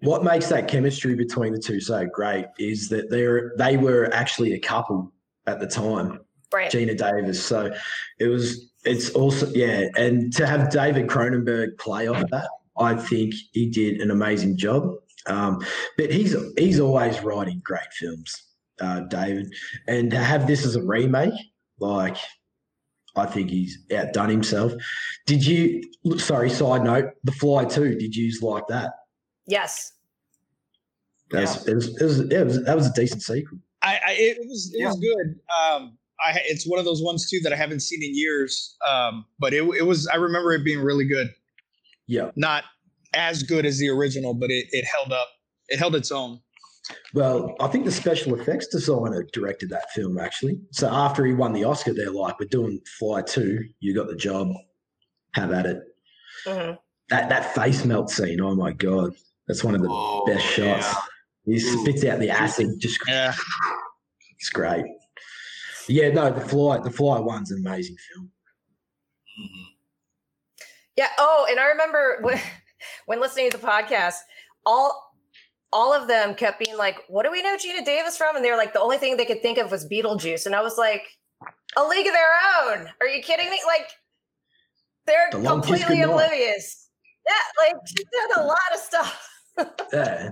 What makes that chemistry between the two so great is that they're they were actually a couple at the time, right Geena Davis. So it was it's also yeah, and to have David Cronenberg play off that, I think he did an amazing job. Um, but he's he's always writing great films, uh, David, and to have this as a remake, like I think he's outdone himself. Did you? Sorry, side note. The Fly too. Did you use like that? Yes. That was, it was, it was, it was, that was a decent sequel. I, I it was it was good. Um, I it's one of those ones too that I haven't seen in years. Um, but it it was I remember it being really good. Yeah. Not as good as the original, but it it held up. It held its own. Well, I think the special effects designer directed that film actually. So after he won the Oscar, they're like, "We're doing Fly Two. You got the job. Have at it." Mhm. That that face melt scene. Oh my god, that's one of the Oh, best shots. yeah. He spits out the acid. Just Yeah. it's great. Yeah, no, the Fly, the Fly one's an amazing film. Mhm. Yeah. Oh, and I remember when, when listening to the podcast, all all of them kept being like, "What do we know Geena Davis from?" And they were like, the only thing they could think of was Beetlejuice, and I was like, "A League of Their Own? Are you kidding me? Like, they're The completely oblivious." Yeah, like she did a lot of stuff. Yeah,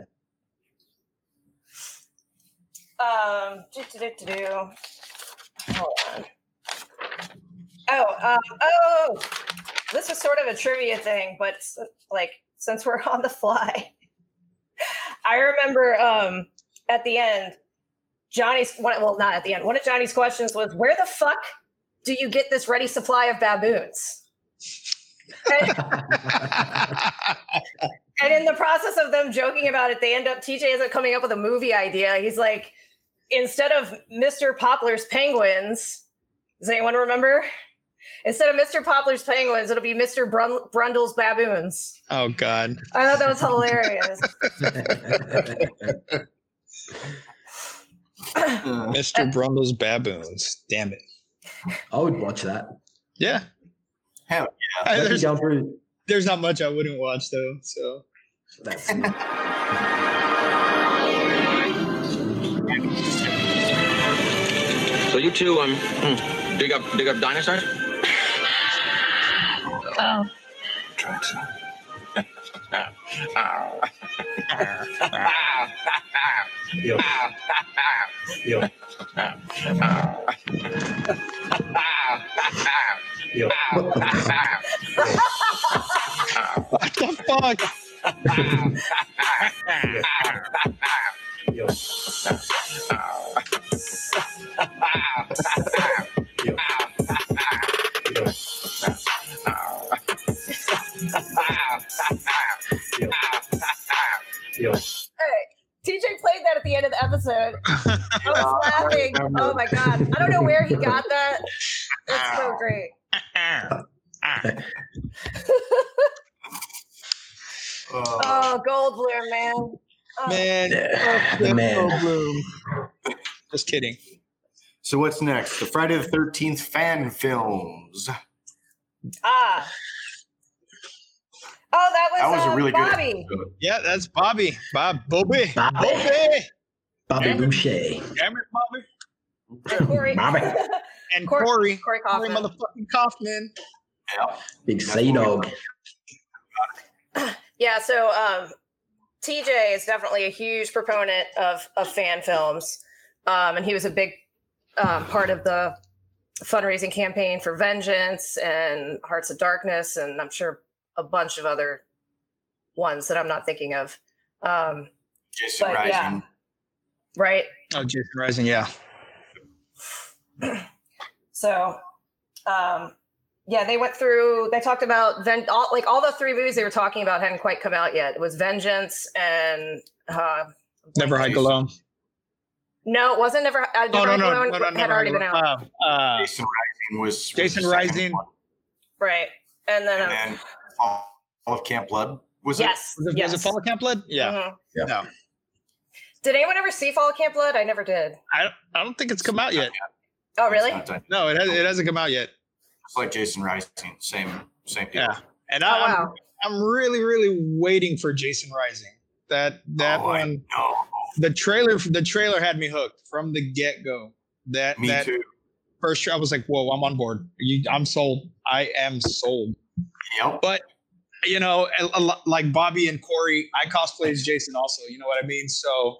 Um, do, do, do, do. Hold on. Oh, um, oh, this is sort of a trivia thing, but like since we're on the fly, I remember um at the end, Johnny's one. Well, not at the end. One of Johnny's questions was, "Where the fuck do you get this ready supply of baboons?" And, and in the process of them joking about it, they end up TJ ends up coming up with a movie idea. He's like, instead of Mr. Popper's penguins, does anyone remember? Instead of Mr. Popper's penguins, it'll be Mr. Brun- Brundle's baboons. Oh God. I thought that was hilarious. Mr. Brundle's baboons. Damn it. I would watch that. Yeah. Hell I- there's, there's not much I wouldn't watch though. So That's So you two um hmm, dig up dig up dinosaurs? Oh, Try to. Yo. Yo. Yo. what the fuck? Yo. Yo. Yo. Yo. Yo. TJ played that at the end of the episode. I was laughing. Oh my god. I don't know where he got that. It's so great. Oh. Oh, Goldblum, man. Oh, Man. Yeah, oh, the man. Bloom. Just kidding. So what's next? The Friday the Thirteenth fan films. Ah. Oh, that was, That was a um, really good Bobby. episode. Yeah, that's Bobby. Bob Bobby. Bobby. Bobby. Bobby Boucher. Damn it, Bobby. And Corey. Bobby. And Corey. Corey Corey Kaufman. motherfucking Kaufman. Yeah. Big That's sea what we dog. Yeah, so um, TJ is definitely a huge proponent of of fan films, um, and he was a big um, part of the fundraising campaign for Vengeance and Hearts of Darkness, and I'm sure a bunch of other ones that I'm not thinking of. Um, Jason Rising. yeah. right? Oh, Jason Rising. Yeah. So, um, yeah, they went through. They talked about Ven- all, like all the three movies they were talking about hadn't quite come out yet. It was Vengeance and uh, Never Hike Jason- Alone. No, it wasn't. Never. Uh, Oh, Never no, Hike no, Alone no, no, had Never already Hike been out, Uh, uh, Jason Rising was, was Jason the second Rising. one. right? And then, and um, then Fall of Camp Blood. Was yes, was it, yes. was it Fall of Camp Blood? Yeah. Mhm. Yeah. No. Did anyone ever see Fall of Camp Blood? I never did. I, I don't think it's come out yet. Oh, really? It's, not done. No, it, has, it hasn't come out yet. It's like Jason Rising. Same same people. Yeah. And Oh, I, wow. I'm, I'm really, really waiting for Jason Rising. That that Oh, I one, know. The trailer, the trailer had me hooked from the get go. That Me that too. first, I was like, whoa, I'm on board. You, I'm sold. I am sold. Yep. But you know, a- a like Bobby and Corey, I cosplay as Jason also. You know what I mean? So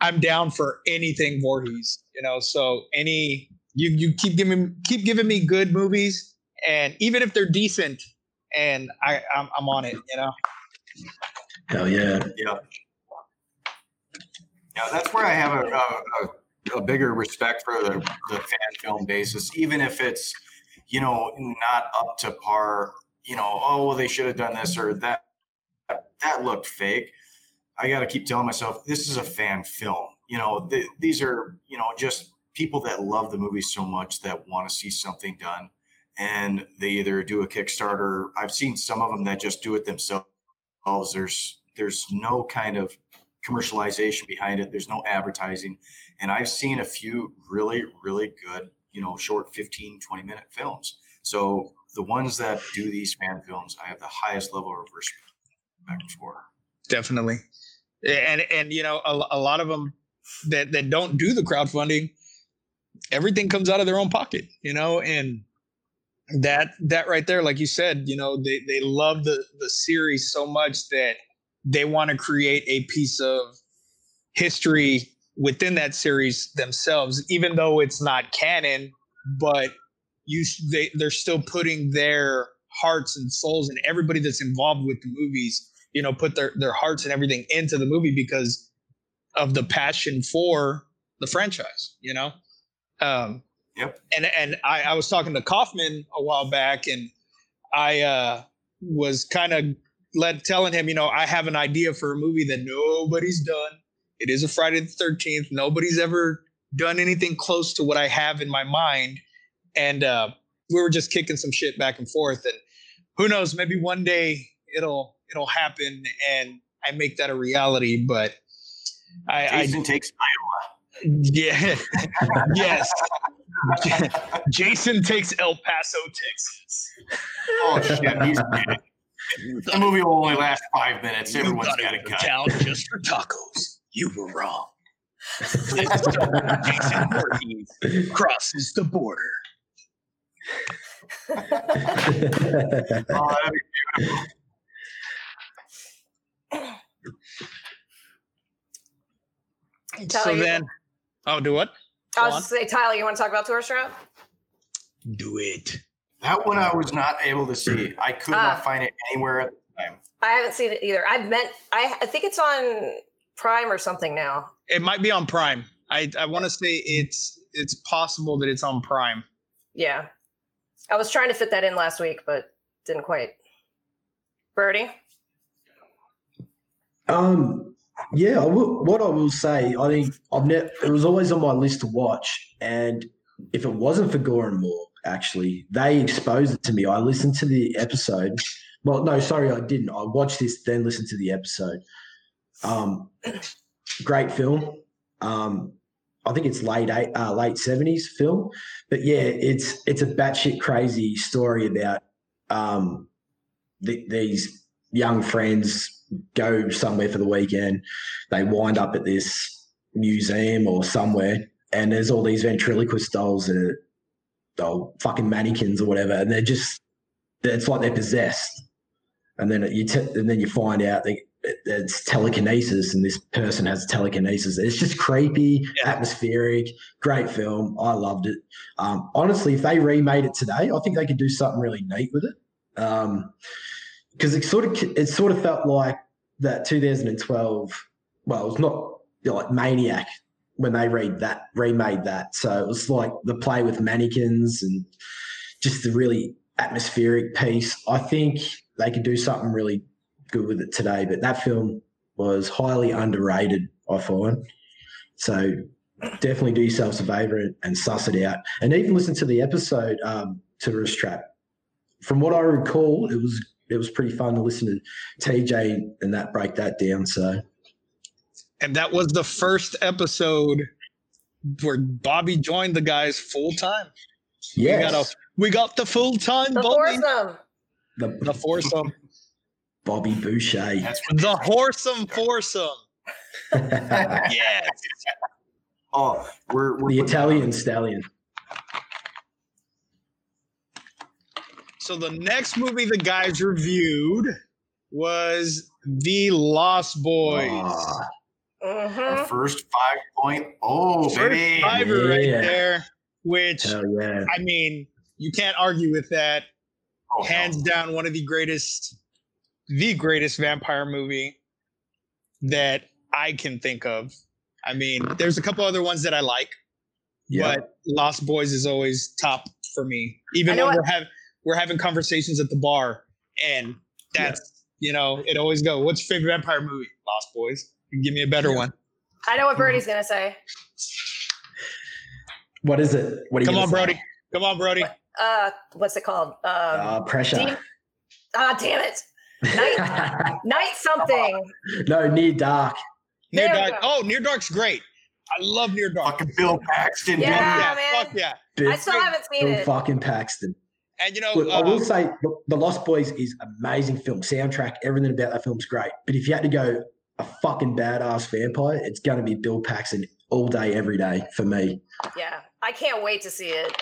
I'm down for anything Voorhees. You know, so any you you keep giving keep giving me good movies, and even if they're decent, and I I'm, I'm on it. You know. Hell yeah. Yeah. Yeah, that's where I have a, a, a, bigger respect for the, the fan film basis, even if it's, you know, not up to par, you know, oh, well, they should have done this or that. That looked fake. I got to keep telling myself, this is a fan film. You know, th- these are, you know, just people that love the movie so much that want to see something done. And they either do a Kickstarter. I've seen some of them that just do it themselves. There's there's no kind of commercialization behind it. There's no advertising. And I've seen a few really, really good, you know, short 15, 20 minute films. So the ones that do these fan films, I have the highest level of respect for. Definitely. And and you know, a, a lot of them that that don't do the crowdfunding, everything comes out of their own pocket, you know, and that that right there, like you said, you know, they they love the the series so much that they want to create a piece of history within that series themselves, even though it's not canon, but you they they're still putting their hearts and souls and everybody that's involved with the movies, you know, put their their hearts and everything into the movie because of the passion for the franchise, you know. Um, Yep. And and I, I was talking to Kaufman a while back, and I uh, was kind of led telling him, you know, I have an idea for a movie that nobody's done. It is a Friday the Thirteenth. Nobody's ever done anything close to what I have in my mind, and uh, we were just kicking some shit back and forth. And who knows, maybe one day it'll it'll happen, and I make that a reality. But I, I Jason takes Iowa. yeah, yes. Jason takes El Paso, Texas. Oh shit, he's dead. The movie will only last five minutes. Everyone's got it to was cut. town just for tacos. You were wrong. Jason Voorhees crosses the border. Oh, that'd be beautiful. Tyler, so you- then, oh, do what? I Go was on. just say, Tyler, you want to talk about Tourist Trap? Do it. That one I was not able to see. I could Ah. not find it anywhere at the time. I haven't seen it either. I meant I, I think it's on Prime or something now. It might be on Prime. I, I want to say it's it's possible that it's on Prime. Yeah. I was trying to fit that in last week, but didn't quite. Birdie? Um, yeah, I will, what I will say, I think I've ne- it was always on my list to watch, and if it wasn't for Gore and More, actually, they exposed it to me. I listened to the episode. Well, no, sorry, I didn't. I watched this, then listened to the episode. Um, great film. Um, I think it's late eight, uh, late seventies film, but yeah, it's it's a batshit crazy story about um, th- these young friends go somewhere for the weekend. They wind up at this museum or somewhere, and there's all these ventriloquist dolls that doll fucking mannequins or whatever, and they're just it's like they're possessed. And then you te- and then you find out that it's telekinesis, and this person has telekinesis. It's just creepy, Yeah. atmospheric, great film. I loved it. Um, honestly, if they remade it today, I think they could do something really neat with it. Um, because it sort of it sort of felt like that 2012. Well, it was not you know, like Maniac when they read that remade that. So it was like the play with mannequins and just the really atmospheric piece. I think they could do something really good with it today. But that film was highly underrated, I find. So definitely do yourselves a favor and, suss it out, and even listen to the episode um, Tourist Trap. From what I recall, it was it was pretty fun to listen to TJ and that break that down. So And that was the first episode where Bobby joined the guys full time. yeah, We got a we got the full time The Bobby. foursome. The the foursome. Bobby Boucher. The horsome foursome. Yes. Oh, we're, we're the putting- Italian stallion. So the next movie the guys reviewed was The Lost Boys. Ah, Uh-huh. Our first five point. Oh, First baby. fiver right there. which yeah. I mean, you can't argue with that. Oh, hell. Hands down, one of the greatest, the greatest vampire movie that I can think of. I mean, there's a couple other ones that I like, Yeah. but Lost Boys is always top for me. Even when what- we're having we're having conversations at the bar, and that's you know, it always go. What's your favorite vampire movie? Lost Boys. You can give me a better one. I know what Brody's gonna say. What is it? What are you Come gonna on, say? Brody. Come on, Brody. Uh, what's it called? Um, Uh, pressure. Deep- ah, damn it, Night, night something. no, near dark. Near There Dark. Oh, Near Dark's great. I love Near Dark. Fucking Bill Paxton. Yeah, yeah, man. fuck yeah. I still haven't seen Bill it. fucking Paxton. And you know, Look, I uh, will say the, the Lost Boys is amazing film. Soundtrack, everything about that film's great. But if you had to go a fucking badass vampire, it's going to be Bill Paxton all day, every day for me. Yeah, I can't wait to see it.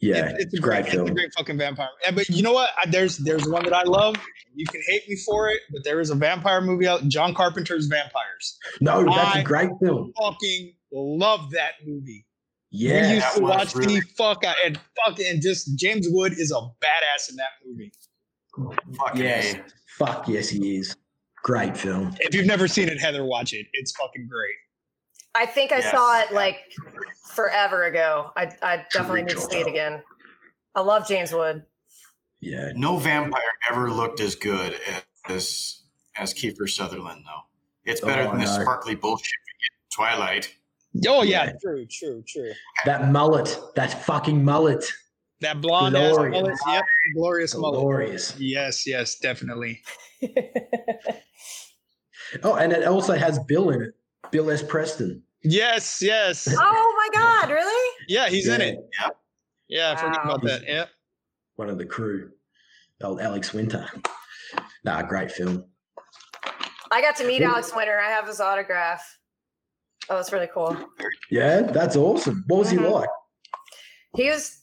Yeah, It- it's, a great, It's film. a great fucking vampire. Yeah, but you know what? I- There's there's one that I love. You can hate me for it, but there is a vampire movie out. John Carpenter's Vampires. No, that's I- a great film. Fucking love that movie. Yeah, we used to watch really- the fuck out and fucking and just James Wood is a badass in that movie. Fucking Yes. Fuck yes, he is. Great film. If you've never seen it, Heather, watch it. It's fucking great. I think I Yes. saw it like forever ago. I I definitely need to see it again. I love James Wood. Yeah, No vampire ever looked as good as as Kiefer Sutherland, though. It's better Oh, than the sparkly bullshit we get in Twilight. Oh yeah, Yeah. true, true, true. that mullet, that fucking mullet, That blonde ass Glorious. mullet. Yep, glorious mullet. glorious. Yes, yes, definitely. Oh, and it also has Bill in it. Bill S. Preston. Yes, yes. oh my god, really? Yeah, he's in Yeah, it. Yeah, I forgot Wow. about that. Yeah. One of the crew. Old Alex Winter. Nah, great film. I got to meet Ooh. Alex Winter. I have his autograph. Oh, it's really cool. Yeah, that's awesome. What was Mhm. he like? He was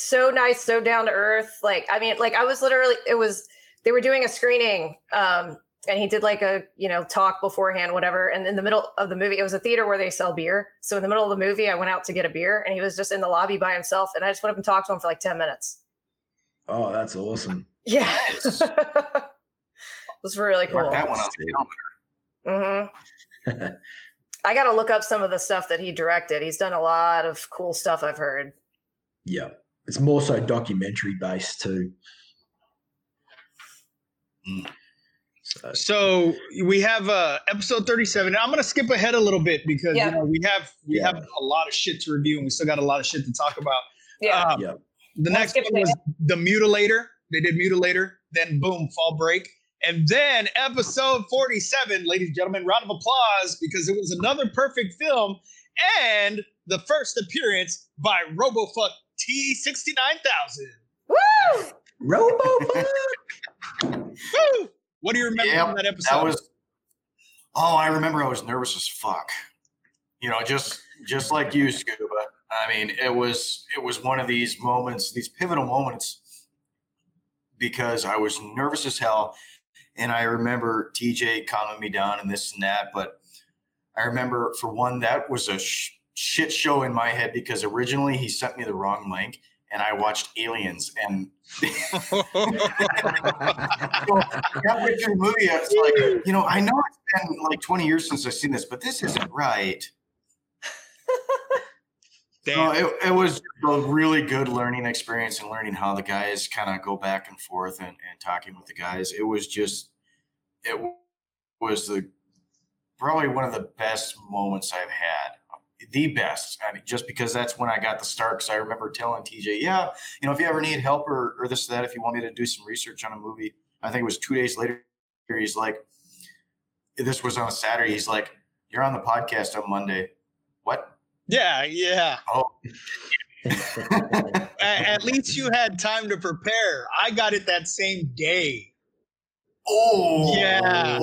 so nice, so down to earth. Like, I mean, like I was literally, it was, they were doing a screening, um, and he did like a, you know, talk beforehand, whatever. And in the middle of the movie, it was a theater where they sell beer. So in the middle of the movie, I went out to get a beer and he was just in the lobby by himself. And I just went up and talked to him for like 10 minutes. Oh, that's awesome. Yeah. it was really cool. Mark that one on the calendar. hmm I got to look up some of the stuff that he directed. He's done a lot of cool stuff I've heard. Yeah. It's more so documentary based too. Mm. So, So we have uh episode 37. I'm gonna skip ahead a little bit because Yeah. you know we have we Yeah. have a lot of shit to review and we still got a lot of shit to talk about. Yeah. Um, yeah. The next one was the mutilator. They did mutilator, then boom, fall break. And then episode 47, ladies and gentlemen, round of applause because it was another perfect film and the first appearance by RoboFuck T69000. Woo! Robo Woo! What do you remember Yep, from that episode? That was. Oh, I remember I was nervous as fuck. You know, just just like you, Scuba. I mean, it was it was one of these moments, these pivotal moments, because I was nervous as hell, and I remember TJ calming me down and this and that. But I remember, for one, that was a sh- shit show in my head because originally he sent me the wrong link, and I watched Aliens, and halfway through the movie, I was like, you know, I know it's been like 20 years since I've seen this, but this isn't right. Damn. No, it, it was a really good learning experience and learning how the guys kind of go back and forth and, and talking with the guys. It was just, it was the probably one of the best moments I've had. The best. I mean, just because that's when I got the start. Because I remember telling TJ, yeah, you know, if you ever need help or, or this or that, if you want me to do some research on a movie, I think it was two days later. He's like, this was on a Saturday. He's like, you're on the podcast on Monday. What? yeah, yeah. Oh, At least you had time to prepare. I got it that same day. Oh, Yeah.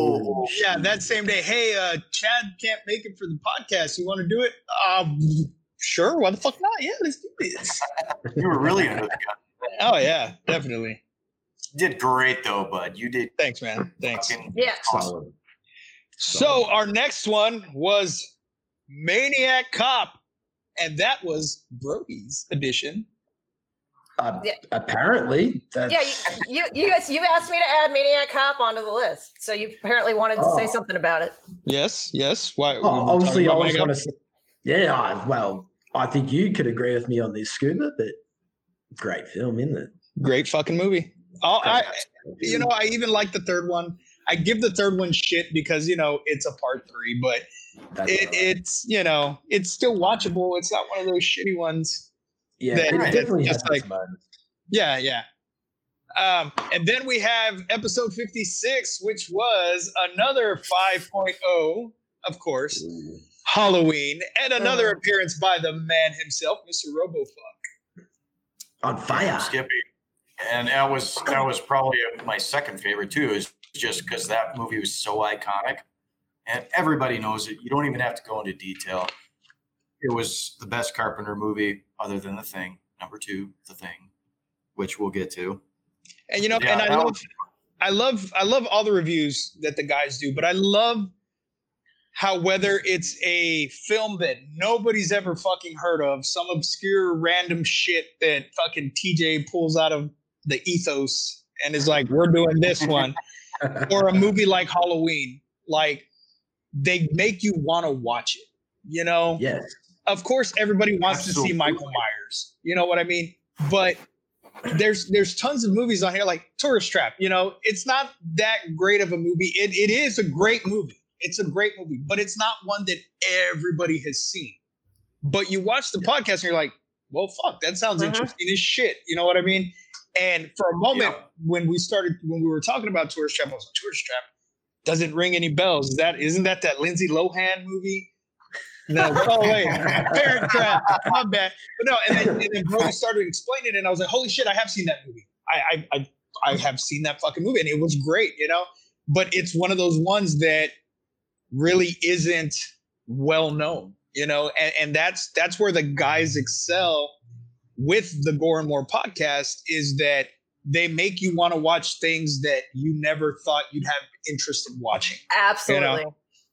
Yeah, that same day. Hey, uh, Chad can't make it for the podcast. You want to do it? Um, sure. Why the fuck not? Yeah, let's do this. You were really under the gun. Oh yeah, definitely. You did great though, bud. You did Thanks, man. Thanks. fucking Yeah. Solid. So our next one was Maniac Cop, and that was Brody's edition. Uh, Yeah. Apparently, that's, Yeah, you, you you guys you asked me to add Maniac Cop onto the list, so you apparently wanted to say Oh. something about it. Yes, yes. Why? Oh, obviously, I talking was going to say, yeah, I, well, I think you could agree with me on this, Scuba, but great film, isn't it? great fucking movie. Oh, I, you know, I even like the third one. I give the third one shit because you know it's a part three, but it, all right. it's you know it's still watchable. It's not one of those shitty ones. Yeah, that- it definitely just like- Yeah, yeah. Um, and then we have episode 56, which was another 5.0, of course, Halloween, and another Uh-huh. appearance by the man himself, Mr. Robofuck. on fire. Skippy. And that was that was probably my second favorite too, is just because that movie was so iconic. And everybody knows it. You don't even have to go into detail. It was the best Carpenter movie other than The Thing. Number two, The Thing, which we'll get to. And you know, Yeah, and I love, was- I love, I love all the reviews that the guys do, but I love how whether it's a film that nobody's ever fucking heard of, some obscure random shit that fucking TJ pulls out of the ethos and is like, we're doing this one, or a movie like Halloween, like they make you want to watch it. You know, yes. Of course everybody wants to see Michael Myers. You know what I mean? But there's there's tons of movies on here like Tourist Trap. You know, it's not that great of a movie. It it is a great movie. It's a great movie, but it's not one that everybody has seen. But you watch the podcast and you're like, well, fuck, that sounds Mhm. interesting as shit. You know what I mean? And for a moment, Yeah. when we started, when we were talking about Tourist Trap, I was like, Tourist Trap doesn't ring any bells. Is that isn't that that Lindsay Lohan movie? No, oh wait, Parent Trap. My bad. But no, and then, and then Brody started explaining it, and I was like, holy shit, I have seen that movie. I, I I I have seen that fucking movie, and it was great, you know. But it's one of those ones that really isn't well known, you know, and, and that's that's where the guys excel with the Gore and More podcast is that they make you want to watch things that you never thought you'd have interest in watching. Absolutely.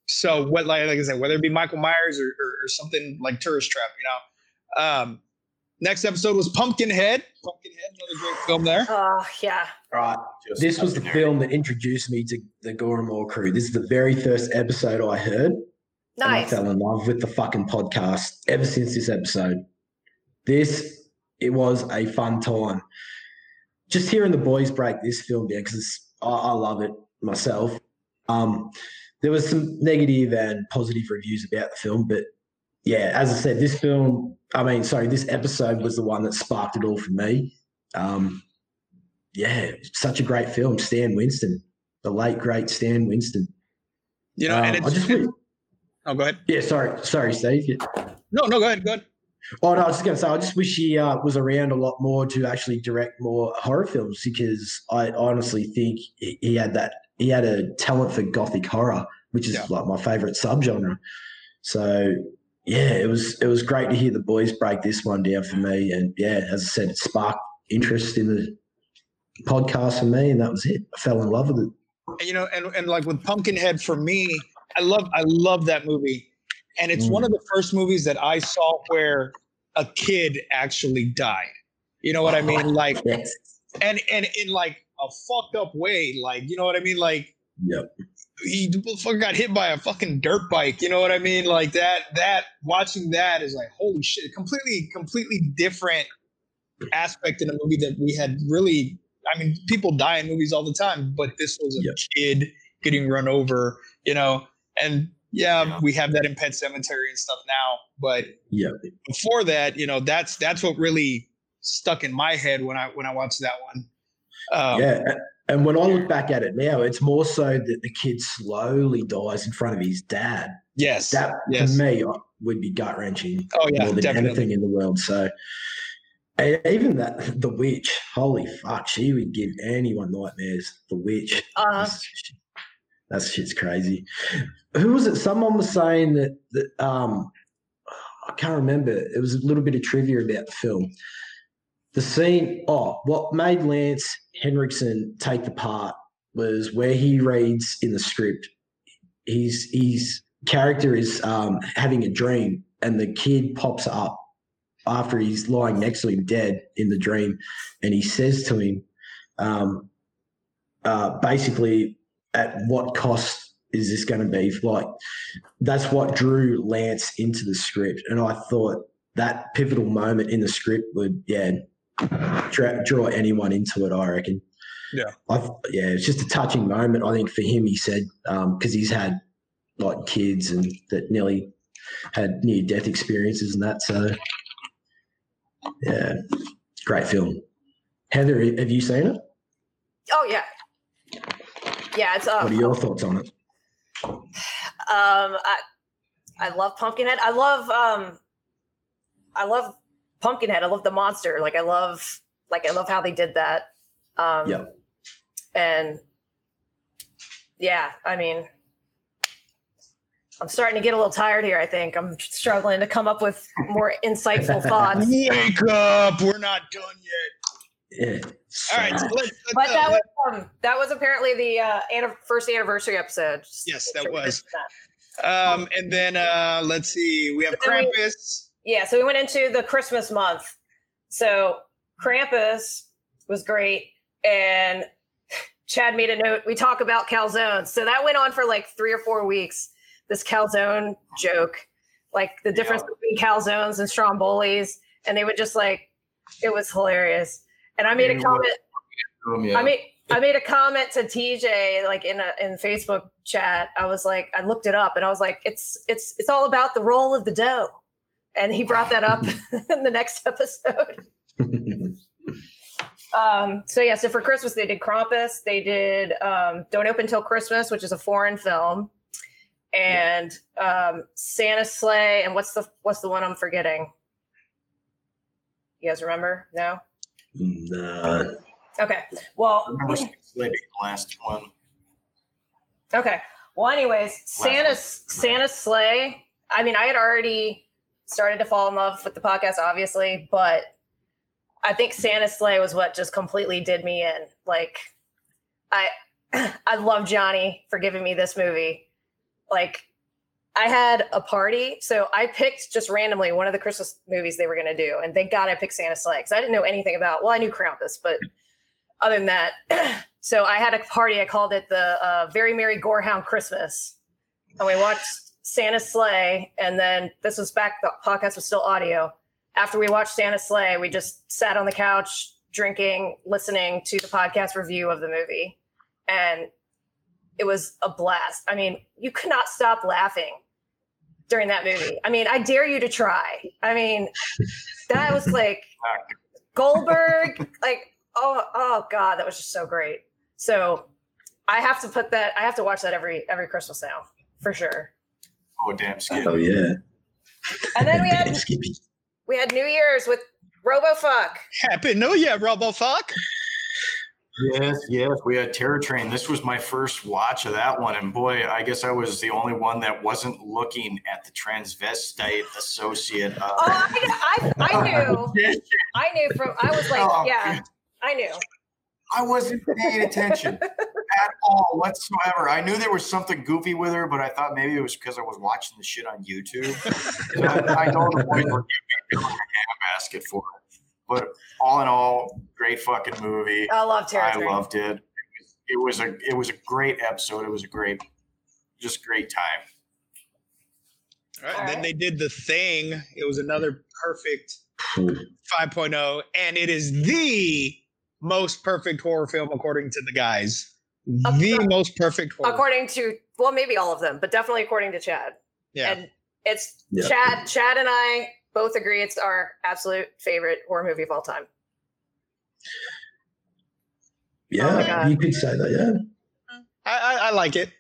So what, like, like I said, whether it be Michael Myers or, or, or something like Tourist Trap, you know. Um, next episode was Pumpkinhead. Pumpkinhead, another great film there. Oh yeah. Right. Just This was the film that introduced me to the Gore and More crew. This is the very first episode I heard. And I Nice. fell in love with the fucking podcast ever since this episode. This it was a fun time. Just hearing the boys break this film down because I, I love it myself. Um, there was some negative and positive reviews about the film, but yeah, as I said, this film, I mean, sorry, this episode was the one that sparked it all for me. Um, yeah, such a great film. Stan Winston, the late great Stan Winston. You know, and Um, it's, I just wish- oh, go ahead. yeah, sorry, sorry, Steve. Yeah. No, no, go ahead, go ahead. Oh no, I was just going to say, I just wish he uh, was around a lot more to actually direct more horror films because I honestly think he had that he had a talent for gothic horror, which is Yeah. like my favorite subgenre. So yeah, it was it was great to hear the boys break this one down for me, and yeah, as I said, it sparked interest in the podcast for me, and that was it. I fell in love with it. And, you know, and, and like with Pumpkinhead for me, I love I love that movie. And it's one mm. of the first movies that I saw where a kid actually died. You know what I oh, mean? Like Yes. and and in like a fucked up way. Like, you know what I mean? Like Yep. he fucking got hit by a fucking dirt bike. You know what I mean? Like that. That watching that is like holy shit. Completely, completely different aspect in a movie that we had really. I mean, people die in movies all the time, but this was a Yep. kid getting run over. You know, and yeah, Yeah. we have that in Pet Sematary and stuff now, but yeah, before that, you know, that's that's what really stuck in my head when I when I watched that one. Um, yeah. And when I look back at it now, it's more so that the kid slowly dies in front of his dad. Yes. That yes. to me would be gut wrenching oh yeah. more than Definitely. anything in the world. So even that the witch, holy fuck, she would give anyone nightmares. The witch. Uh, That's, that shit's crazy. Who was it? Someone was saying that that um I can't remember. It was a little bit of trivia about the film. The scene, oh, what made Lance Henriksen take the part was where he reads in the script. His his character is um, having a dream and the kid pops up after he's lying next to him dead in the dream, and he says to him, um, uh, basically, at what cost is this going to be? Like, that's what drew Lance into the script, and I thought that pivotal moment in the script would, yeah, draw, draw anyone into it. I reckon. Yeah. I yeah, it's just a touching moment. I think for him, he said because he's had like kids and that nearly had near death experiences and that. So yeah, great film. Heather, have you seen it? Oh yeah, yeah. It's uh, What are your thoughts on it? um I I love Pumpkinhead. I love um I love Pumpkinhead. I love the monster. Like I love like I love how they did that. Um Yeah. and yeah, I mean I'm starting to get a little tired here, I think. I'm struggling to come up with more insightful thoughts. Wake up! We're not done yet. Yeah. All right, so let's, let's But go. that was um, that was apparently the uh, anni- first anniversary episode. Yes, that was. Um, and then uh, let's see, we have But we- Krampus. Yeah, so we went into the Christmas month. So Krampus was great, and Chad made a note. We talk about calzones, so that went on for like three or four weeks. This calzone joke, like the difference between calzones and strombolis, and they would just like it was hilarious. And I made a comment. Oh, yeah. I made I made a comment to TJ like in a in Facebook chat. I was like, I looked it up and I was like, it's it's it's all about the roll of the dough. And he brought that up in the next episode. Um, so yeah, so for Christmas they did Krampus, they did um, Don't Open Till Christmas, which is a foreign film, and um, Santa Slay, and what's the what's the one I'm forgetting? You guys remember? No. no. Okay. Well, I remember Sleeping the last one. Okay. Well, anyways, Santa's Santa's Slay. I mean, I had already started to fall in love with the podcast, obviously, but I think Santa Slay was what just completely did me in. Like, I I love Johnny for giving me this movie. Like, I had a party, so I picked just randomly one of the Christmas movies they were going to do, and thank God I picked Santa Slay because I didn't know anything about. Well, I knew Krampus, but other than that, so I had a party. I called it the uh, Very Merry Gorehound Christmas, and we watched Santa's Slay. And then this was back. The podcast was still audio. After we watched Santa Slay, we just sat on the couch drinking, listening to the podcast review of the movie, and it was a blast. I mean, you could not stop laughing during that movie. I mean, I dare you to try. I mean, that was like Goldberg, like oh oh god, that was just so great. So I have to put that. I have to watch that every every Christmas now for sure. Oh damn, Skip. Oh yeah. And then we had Skippy. we had New Year's with RoboFuck. Happy New Year, RoboFuck. Yes, yes. We had Terror Train. This was my first watch of that one. And boy, I guess I was the only one that wasn't looking at the transvestite associate. Uh, Oh, I, I, I knew. I knew from. I was like, Oh, yeah, I knew. I wasn't paying attention at all whatsoever. I knew there was something goofy with her, but I thought maybe it was because I was watching the shit on YouTube. And I, I know the boys were giving me a basket for it. But all in all, great fucking movie. I love Terror I loved it. It was a it was a great episode. It was a great, just great time. All right, All and then right. they did the thing. It was another perfect 5.0, and it is the most perfect horror film according to the guys. The Accor- most perfect horror. According to well, maybe all of them, but definitely according to Chad. yeah. And it's Yeah. Chad. Chad and I both agree it's our absolute favorite horror movie of all time. Yeah, Oh you could say that. I, I, I like it.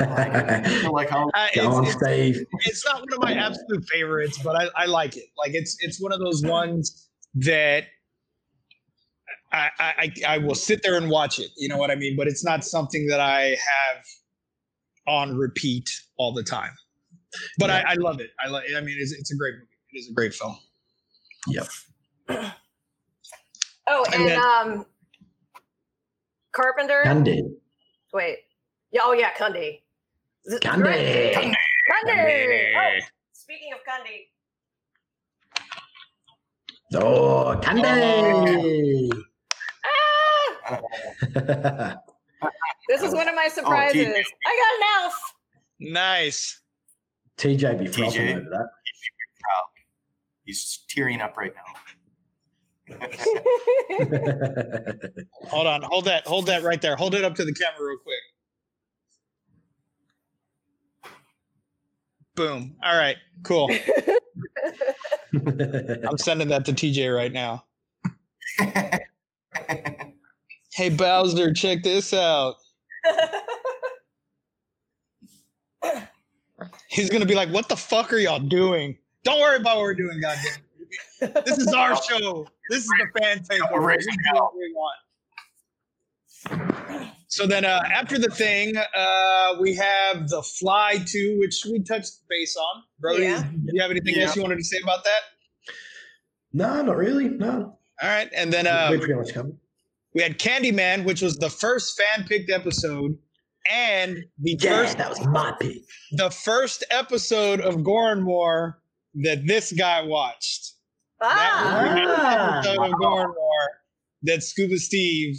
Yeah. I feel like how Uh, Go on, it's, it's, Steve. it's not one of my absolute favorites, but I, I like it. Like it's it's one of those ones that I, I I- I will sit there and watch it. You know what I mean? But it's not something that I have on repeat all the time. But I, I love it. I like. I mean, it's, it's a great movie. It is a great film. Yep. Oh, And and, then- um, Carpenter. Candy. Wait. Yeah. Oh, yeah. Cundy. Is it- Candy. Cundy. Oh, speaking of Gundy, Oh, Candy! ah, this is one of my oh, surprises. TJ. I got an elf. Nice. TJ be frothing TJ. over that. He's tearing up right now. Hold on. Hold that. Hold that right there. Hold it up to the camera real quick. Boom. All right. Cool. I'm sending that to TJ right now. Hey Bowser, check this out. He's gonna be like, "What the fuck are y'all doing? Don't worry about what we're doing, goddamn. This is our show. This is the fan takeover. we're do what we want." So then, uh, after the thing, uh, we have the Fly Two, which we touched base on. Brody, Yeah. do you have anything Yeah. else you wanted to say about that? no, not really. No. All right, and then uh, we pretty much covered. We had Candyman, which was the first fan picked episode, and the Yeah, first that was my pick. the first episode of Gore and More that this guy watched. ah, Ah. Episode of Gore and More that Scuba Steve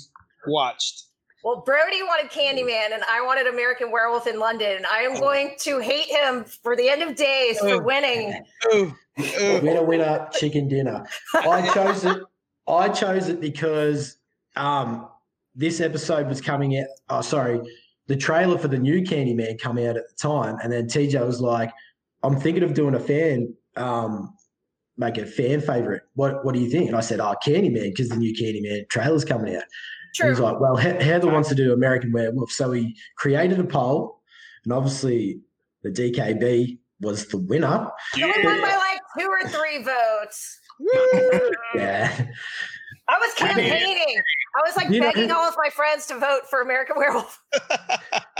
watched. well, Brody wanted Candyman, and I wanted American Werewolf in London. I am going to hate him for the end of days for Oh. winning. Ooh, ooh. Winner, winner, chicken dinner. I chose it. I chose it because um, this episode was coming out. Oh, sorry, the trailer for the new Candyman come out at the time, and then TJ was like, "I'm thinking of doing a fan, um, make a fan favorite. What What do you think?" And I said, "Oh, Candyman, because the new Candyman trailer's coming out." And he's True. like, "Well, he- Heather wants to do American Werewolf," so he created a poll, and obviously the DKB was the winner. He only won by like two or three votes. Yeah. I was campaigning. I was like You know- begging all of my friends to vote for American Werewolf.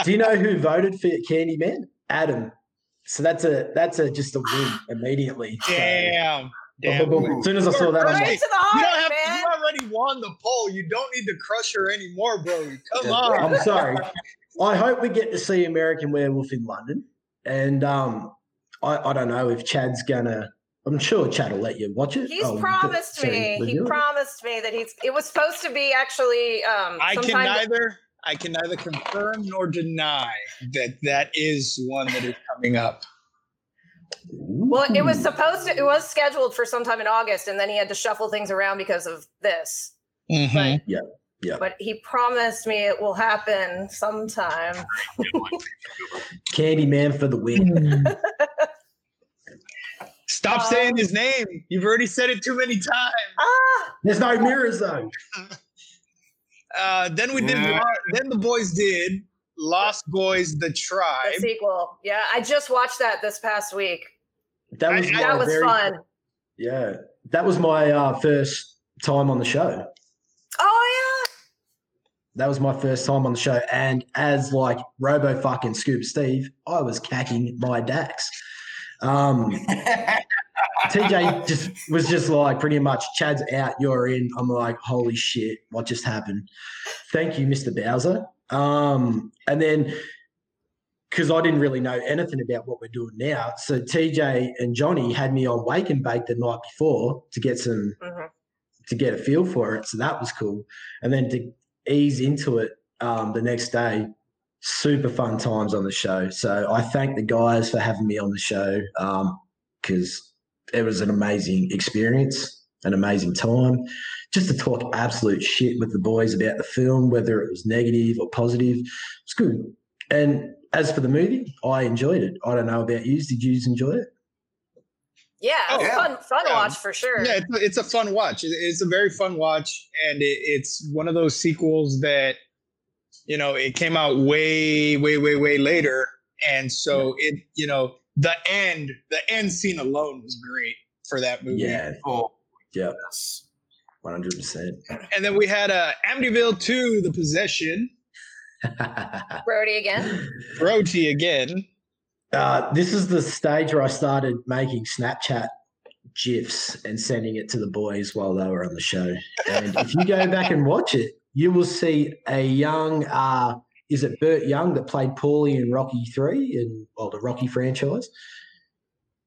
Do you know who voted for Candyman? Adam. So that's a that's a just a win immediately. So- Damn. Damn. As soon as I saw that, I'm Right like, to the You don't have man. you already won the poll. You don't need to crush her anymore, bro. Come Yeah, on. I'm sorry. I hope we get to see American Werewolf in London. And um, I, I don't know if Chad's gonna. I'm sure Chad will let you watch it. He's I'll promised me. He promised me that he's. It was supposed to be actually. Um, I can sometime- neither I can neither confirm nor deny that that is one that is coming up. Well, it was supposed to. It was scheduled for sometime in August, and then he had to shuffle things around because of this. Mhm. Yeah. Yeah. But he promised me it will happen sometime. Candyman for the win. Stop Uh, saying his name. You've already said it too many times. Ah, it's no mirrors though. Uh, then we did. Yeah. Then the boys did Lost Boys: The the Tribe. sequel. Yeah, I just watched that this past week. That was I- my That was very- fun. Yeah, that was my uh, first time on the show. Oh yeah. That was my first time on the show, and as like Robo fucking Scuba Steve, I was cacking my Dax. Um, TJ just was just like pretty much Chad's out, you're in. I'm like, holy shit, what just happened? Thank you, Mr. Bowser. Um, and then because I didn't really know anything about what we're doing now, so TJ and Johnny had me on Wake and Bake the night before to get some. Mhm. to get a feel for it. So that was cool. And then to ease into it um, the next day, super fun times on the show. So I thank the guys for having me on the show um, because it was an amazing experience, an amazing time. Just to talk absolute shit with the boys about the film, whether it was negative or positive, it's good. And as for the movie, I enjoyed it. I don't know about you. Did you enjoy it? Yeah, it was Oh, yeah. fun. Fun Yeah. watch for sure. Yeah, it's, it's a fun watch. It's a very fun watch, and it, it's one of those sequels that you know it came out way, way, way, way later, and so it you know the end, the end scene alone was great for that movie. Yeah, oh, Yeah. yes. 100%. And then we had uh, Amityville 2, The Possession, Brody again. Brody again. Uh, this is the stage where I started making Snapchat gifs and sending it to the boys while they were on the show. And if you go back and watch it, you will see a young uh, is it Burt Young that played Paulie in Rocky Three and well the Rocky franchise.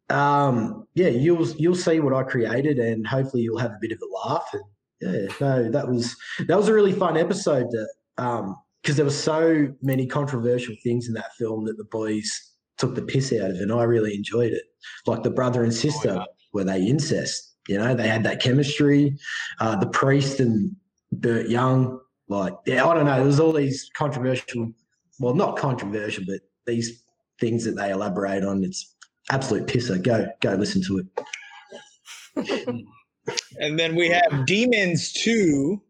Um, yeah, you'll you'll see what I created, and hopefully you'll have a bit of a laugh. And yeah, no, that was that was a really fun episode. That um, because there were so many controversial things in that film that the boys took the piss out of, and I really enjoyed it. Like the brother and sister, yeah. were they incest? You know, they had that chemistry. Uh, the priest and Burt Young, like, yeah, I don't know. There's all these controversial, well, not controversial, but these things that they elaborate on. It's absolute pisser. Go, go listen to it. And then we have Demons 2.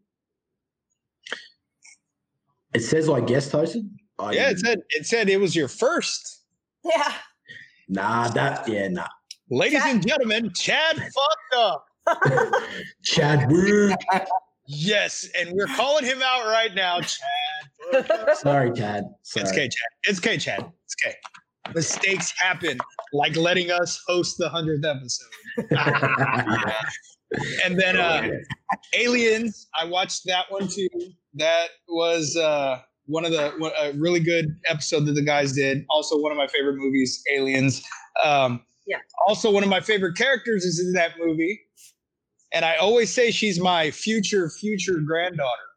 It says I guest hosted. I, Yeah, it said it said it was your first. Yeah. Nah, that, yeah, nah. Ladies Chad- and gentlemen, Chad fucked up. Chadwick. Yes, and we're calling him out right now, Chad. Sorry, Chad. Sorry. It's okay, Chad. It's okay, Chad. It's okay. Mistakes happen, like letting us host the hundredth episode. And then uh, Aliens, I watched that one too. That was uh, one of the a really good episode that the guys did. Also, one of my favorite movies, Aliens. Um, Yeah. Also, one of my favorite characters is in that movie, and I always say she's my future future granddaughter,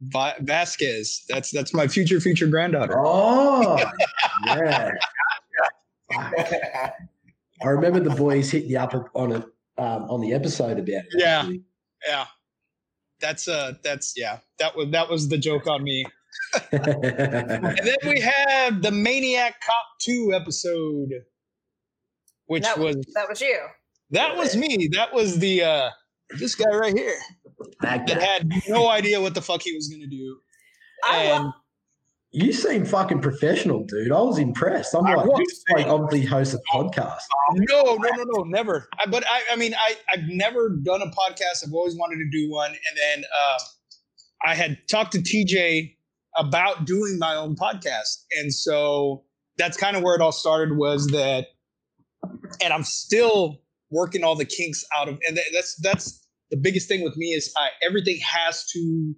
Va- Vasquez. That's that's my future future granddaughter. oh, yeah. I remember the boys hit you up on it um, on the episode about it. Yeah. actually. Yeah, that's uh, that's yeah, that was that was the joke on me. And then we have the Maniac Cop 2 episode, which that, was that was you. that was me. That was the uh this guy right here that that had no idea what the fuck he was gonna do. And love, You seem fucking professional, dude. I was impressed. I'm I like, was. this like obviously hosts a podcast. no, no, no, no, never. I, but I, I mean, I, I've never done a podcast. I've always wanted to do one, and then um, I had talked to TJ about doing my own podcast, and so that's kind of where it all started. Was that, and I'm still working all the kinks out of, and that's that's the biggest thing with me is I, everything has to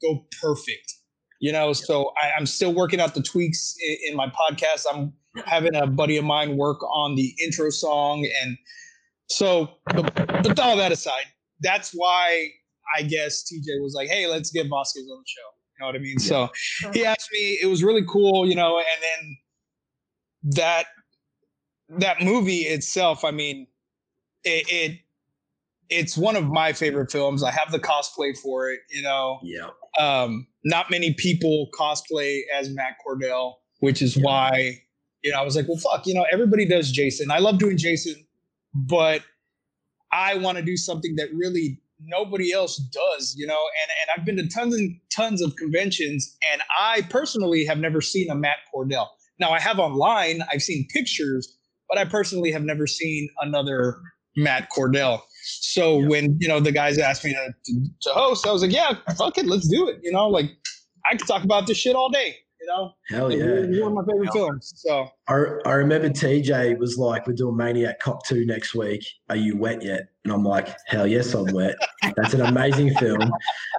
go perfect. You know, so I, I'm still working out the tweaks in, in my podcast. I'm having a buddy of mine work on the intro song and so but, but all that aside that's why i guess tj was like hey let's get vasquez on the show. You know what i mean? So he asked me it was really cool you know? And then that that movie itself i mean it, it it's one of my favorite films i have the cosplay for it you know Yeah. um, not many people cosplay as Matt Cordell, which is Yeah. why, you know, I was like, well, fuck, you know, everybody does Jason. I love doing Jason, but I want to do something that really nobody else does, you know, and, and I've been to tons and tons of conventions and I personally have never seen a Matt Cordell. Now I have online, I've seen pictures, but I personally have never seen another Matt Cordell. So when you know the guys asked me to, to, to host, I was like, yeah, fuck it, let's do it. You know, like I could talk about this shit all day. You know, Hell Like, yeah. it's one of my favorite films. So I, I remember TJ was like, We're doing Maniac Cop 2 next week. Are you wet yet? And I'm like, Hell yes, I'm wet. That's an amazing film.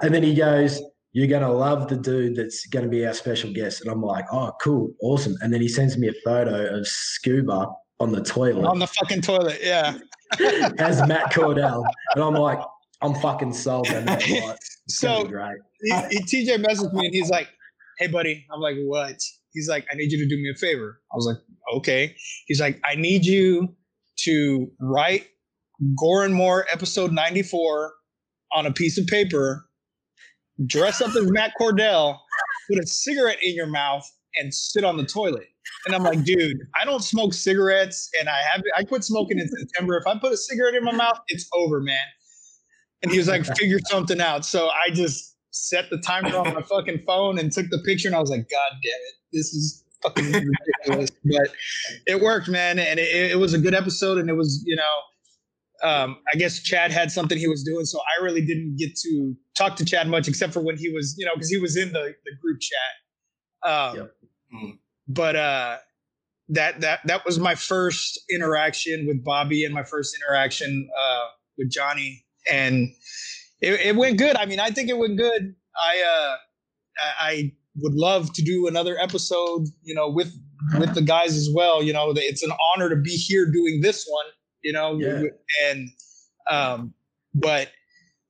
And then he goes, You're going to love the dude that's going to be our special guest. And I'm like, Oh, cool. Awesome. And then he sends me a photo of Scuba on the toilet on the fucking toilet, yeah. as Matt Cordell. And I'm like, I'm fucking sold on that. Like, So great. he, he, TJ messaged me and he's like, "Hey, buddy." I'm like, "What?" He's like, "I need you to do me a favor." I was like, "Okay." He's like, "I need you to write Gore Moore episode 94 on a piece of paper, dress up as Matt Cordell, put a cigarette in your mouth, and sit on the toilet." And I'm like, "Dude, I don't smoke cigarettes, and I have I quit smoking in September. If I put a cigarette in my mouth, it's over, man." And he was like, figure something out. So I just set the timer on my fucking phone and took the picture. And I was like, God damn it. This is fucking ridiculous. But it worked, man. And it, it was a good episode. And it was, you know, um, I guess Chad had something he was doing. So I really didn't get to talk to Chad much except for when he was, you know, because he was in the, the group chat. Um, Yep. Mm. But uh, that that that was my first interaction with Bobby and my first interaction uh, with Johnny and it, it went good. I mean, I think it went good. I uh, I- would love to do another episode, you know, with with the guys as well. You know, it's an honor to be here doing this one. You know, Yeah. and um, but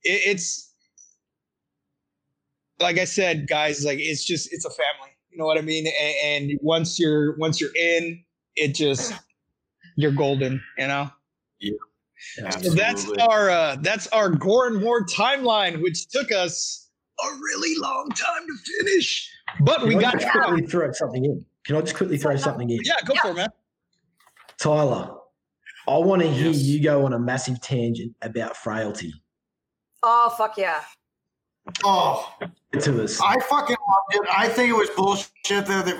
it, it's like I said, guys, like it's just it's a family. You know what I mean? And, and once you're once you're in, it just you're golden. You know. Yeah. So that's our uh, that's our Gore and More timeline, which took us a really long time to finish, but we I got just through. quickly throw something in? Can I just quickly throw something in? Yeah, go for it, man. Tyler, I want to hear Yes. you go on a massive tangent about frailty Oh fuck yeah. Oh, to us. I fucking loved it. I think it was bullshit that that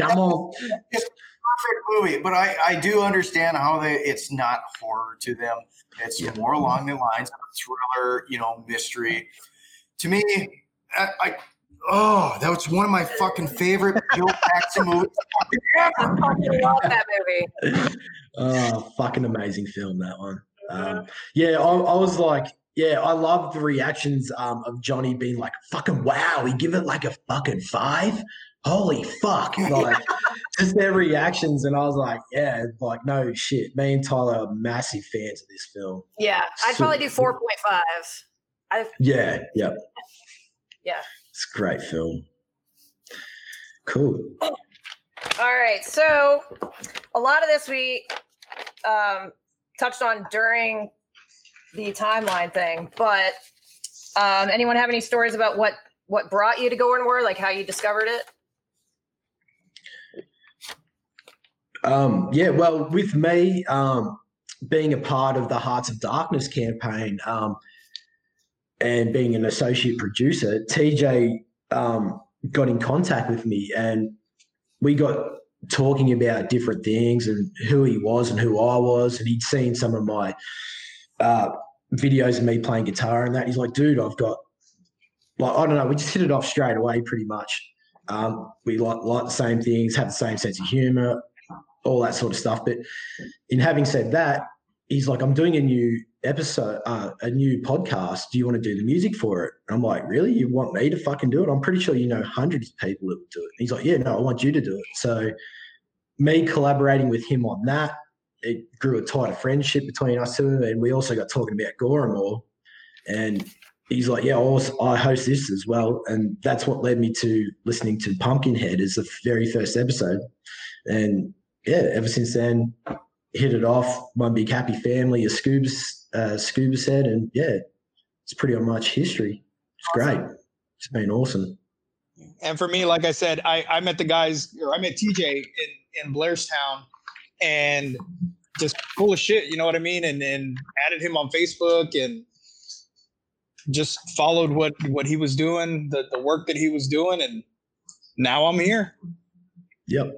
Come on. perfect movie, but I, I do understand how they it's not horror to them. It's Yeah. more along the lines of a thriller, you know, mystery. To me, I, I oh, that was one of my fucking favorite Joe Jackson movies I ever. fucking love that movie. Oh, fucking amazing film that one. Um, yeah, I, I was like, yeah, I love the reactions um, of Johnny being like, "Fucking wow!" He give it like a fucking five. Holy fuck! Like just their reactions, and I was like, yeah, like no shit. Me and Tyler are massive fans of this film. Yeah, I'd probably do 4.5. I Yeah, yeah, yeah. it's a great film. Cool. All right. So a lot of this we um, touched on during the timeline thing, but um, anyone have any stories about what what brought you to Gore and More, like how you discovered it? Um, yeah, well, with me um, being a part of the Hearts of Darkness campaign um, and being an associate producer, TJ um, got in contact with me and we got talking about different things and who he was and who I was. And he'd seen some of my uh, videos of me playing guitar and that. He's like, dude, I've got, like, I don't know, we just hit it off straight away pretty much. Um, we like, like the same things, have the same sense of humor, all that sort of stuff. But in having said that, he's like, I'm doing a new episode, uh, a new podcast. Do you want to do the music for it? And I'm like, really? You want me to fucking do it? I'm pretty sure you know hundreds of people that would do it. And he's like, yeah, no, I want you to do it. So me collaborating with him on that, it grew a tighter friendship between us two. And we also got talking about Goremore. And he's like, yeah, I, also, I host this as well. And that's what led me to listening to Pumpkinhead as the very first episode. And yeah, ever since then, hit it off. One big happy family, as Scuba, uh, Scuba said. And yeah, it's pretty much history. It's great. It's been awesome. And for me, like I said, I, I met the guys, or I met TJ in, in Blairstown and just full of shit, you know what I mean? And and added him on Facebook and just followed what what he was doing, the, the work that he was doing, and now I'm here. Yep.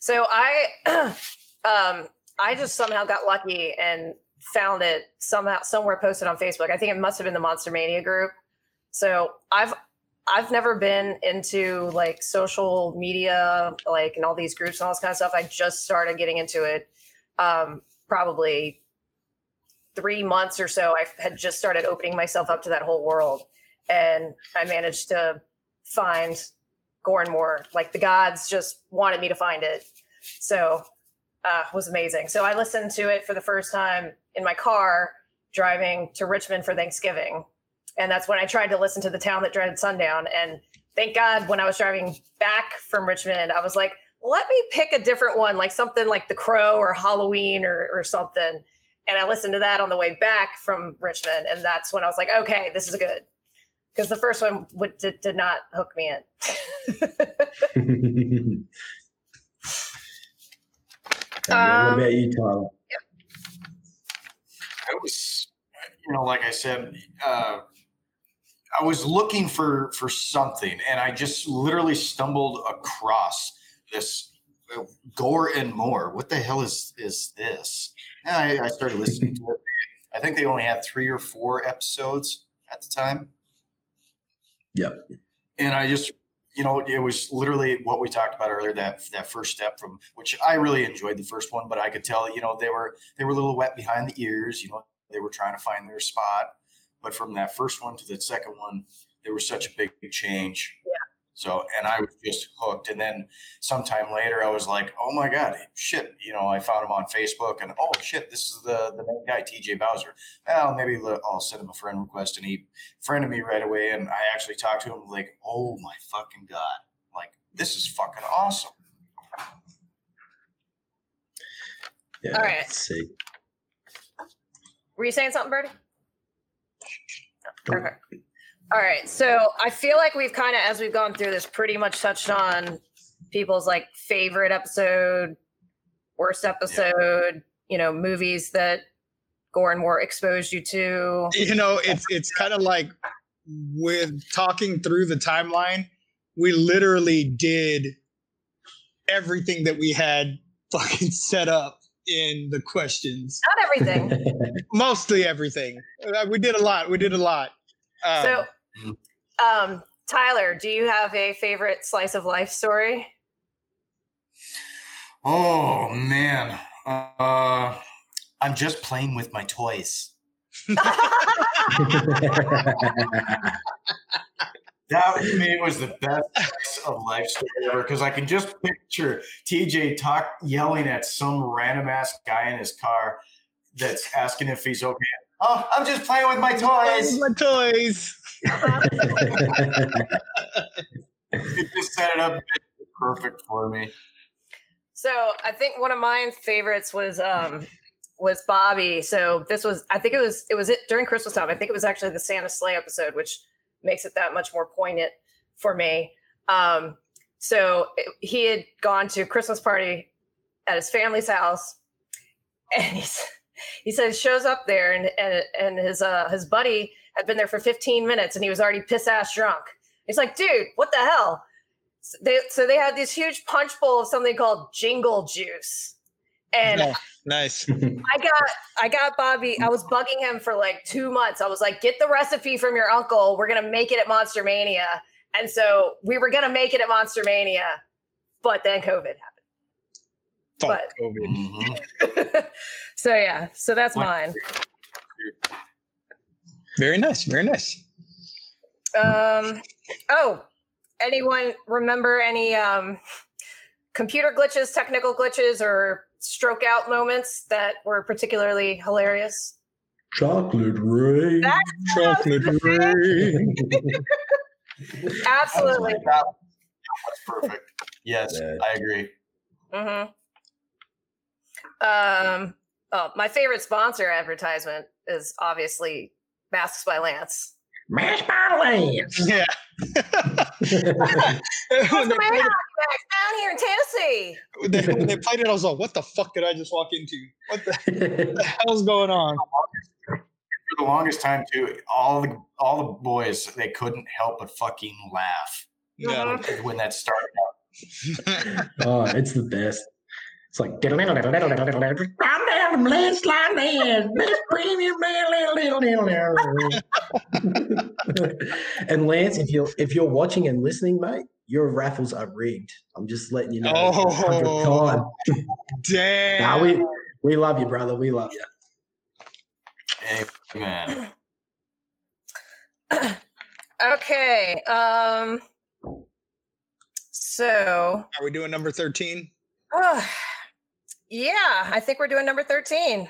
So I um I just somehow got lucky and found it somehow somewhere posted on Facebook. I think it must have been the Monster Mania group. So I've I've never been into like social media, like and all these groups and all this kind of stuff. I just started getting into it um probably three months or so. I had just started opening myself up to that whole world. And I managed to find Gore and More. Like the gods just wanted me to find it. So uh was amazing. So I listened to it for the first time in my car driving to Richmond for Thanksgiving. And that's when I tried to listen to the town that dreaded sundown. And thank God when I was driving back from Richmond, I was like, let me pick a different one, like something like The Crow or Halloween or, or something. And I listened to that on the way back from Richmond. And that's when I was like, okay, this is good. Because the first one would, did, did not hook me in. what Um, about you, Tyler? I was, you know, like I said, uh, I was looking for for something, and I just literally stumbled across this uh, Gore and More. What the hell is is this? And I, I started listening to it. I think they only had three or four episodes at the time. Yep. And I just, you know, it was literally what we talked about earlier that that first step from which I really enjoyed the first one, but I could tell, you know, they were they were a little wet behind the ears. You know, they were trying to find their spot. But from that first one to the second one, there was such a big change. Yeah. So, and I was just hooked. And then sometime later, I was like, oh my God, shit. You know, I found him on Facebook and oh shit, this is the, the main guy, TJ Bowser. Well, maybe I'll send him a friend request. And he friended me right away. And I actually talked to him like, oh my fucking God. Like, this is fucking awesome. Yeah, All right. Let's see. Were you saying something, Okay. All right. So I feel like we've kind of, as we've gone through this, pretty much touched on people's like favorite episode, worst episode, you know, movies that Gore and More exposed you to. you know it's it's kind of like with talking through the timeline we literally did everything that we had fucking set up in the questions Not everything. mostly everything Uh, we did a lot we did a lot um, so, um, Tyler, do you have a favorite slice of life story? Oh man. Uh, I'm just playing with my toys. That to me was the best of life story ever because I can just picture TJ talk yelling at some random ass guy in his car that's asking if he's okay. Oh, I'm just playing with my toys. my toys It just set it up perfect for me. So I think one of my favorites was um was Bobby. So this was I think it was it was it during Christmas time. I think it was actually the Santa Slay episode, which makes it that much more poignant for me. Um so he had gone to a Christmas party at his family's house and he's he says shows up there and and and his uh his buddy had been there for 15 minutes and he was already piss ass drunk. He's like, dude, what the hell? So they so they had this huge punch bowl of something called jingle juice. And Yeah. nice I got I got Bobby, I was bugging him for like two months. I was like, get the recipe from your uncle. We're gonna make it at Monster Mania. And so we were gonna make it at Monster Mania, but then COVID Fuck But- COVID. So yeah, so that's What- mine. very nice very nice Um oh, anyone remember any um computer glitches, technical glitches, or stroke out moments that were particularly hilarious? Chocolate rain. That's chocolate rain absolutely. That's perfect. Yes, Yeah. I agree. Mm-hmm. Um. Oh, my favorite sponsor advertisement is obviously Masks by Lance. Masks by Lance. yeah What's when, the they man played down here in Tennessee? they, when they played it i was like what the fuck did i just walk into what the, the hell's going on For the longest time too, all the all the boys they couldn't help but fucking laugh yeah when that started out. oh, it's the best. It's like slide down from land, slide down. Best premium man. and Lance, if you're if you're watching and listening, mate, your raffles are rigged. I'm just letting you know. for the hundredth Oh. time. damn Nah, we we love you, brother. We love you. Amen. Okay. Um. So, are we doing number 13 uh, yeah, I think we're doing number thirteen.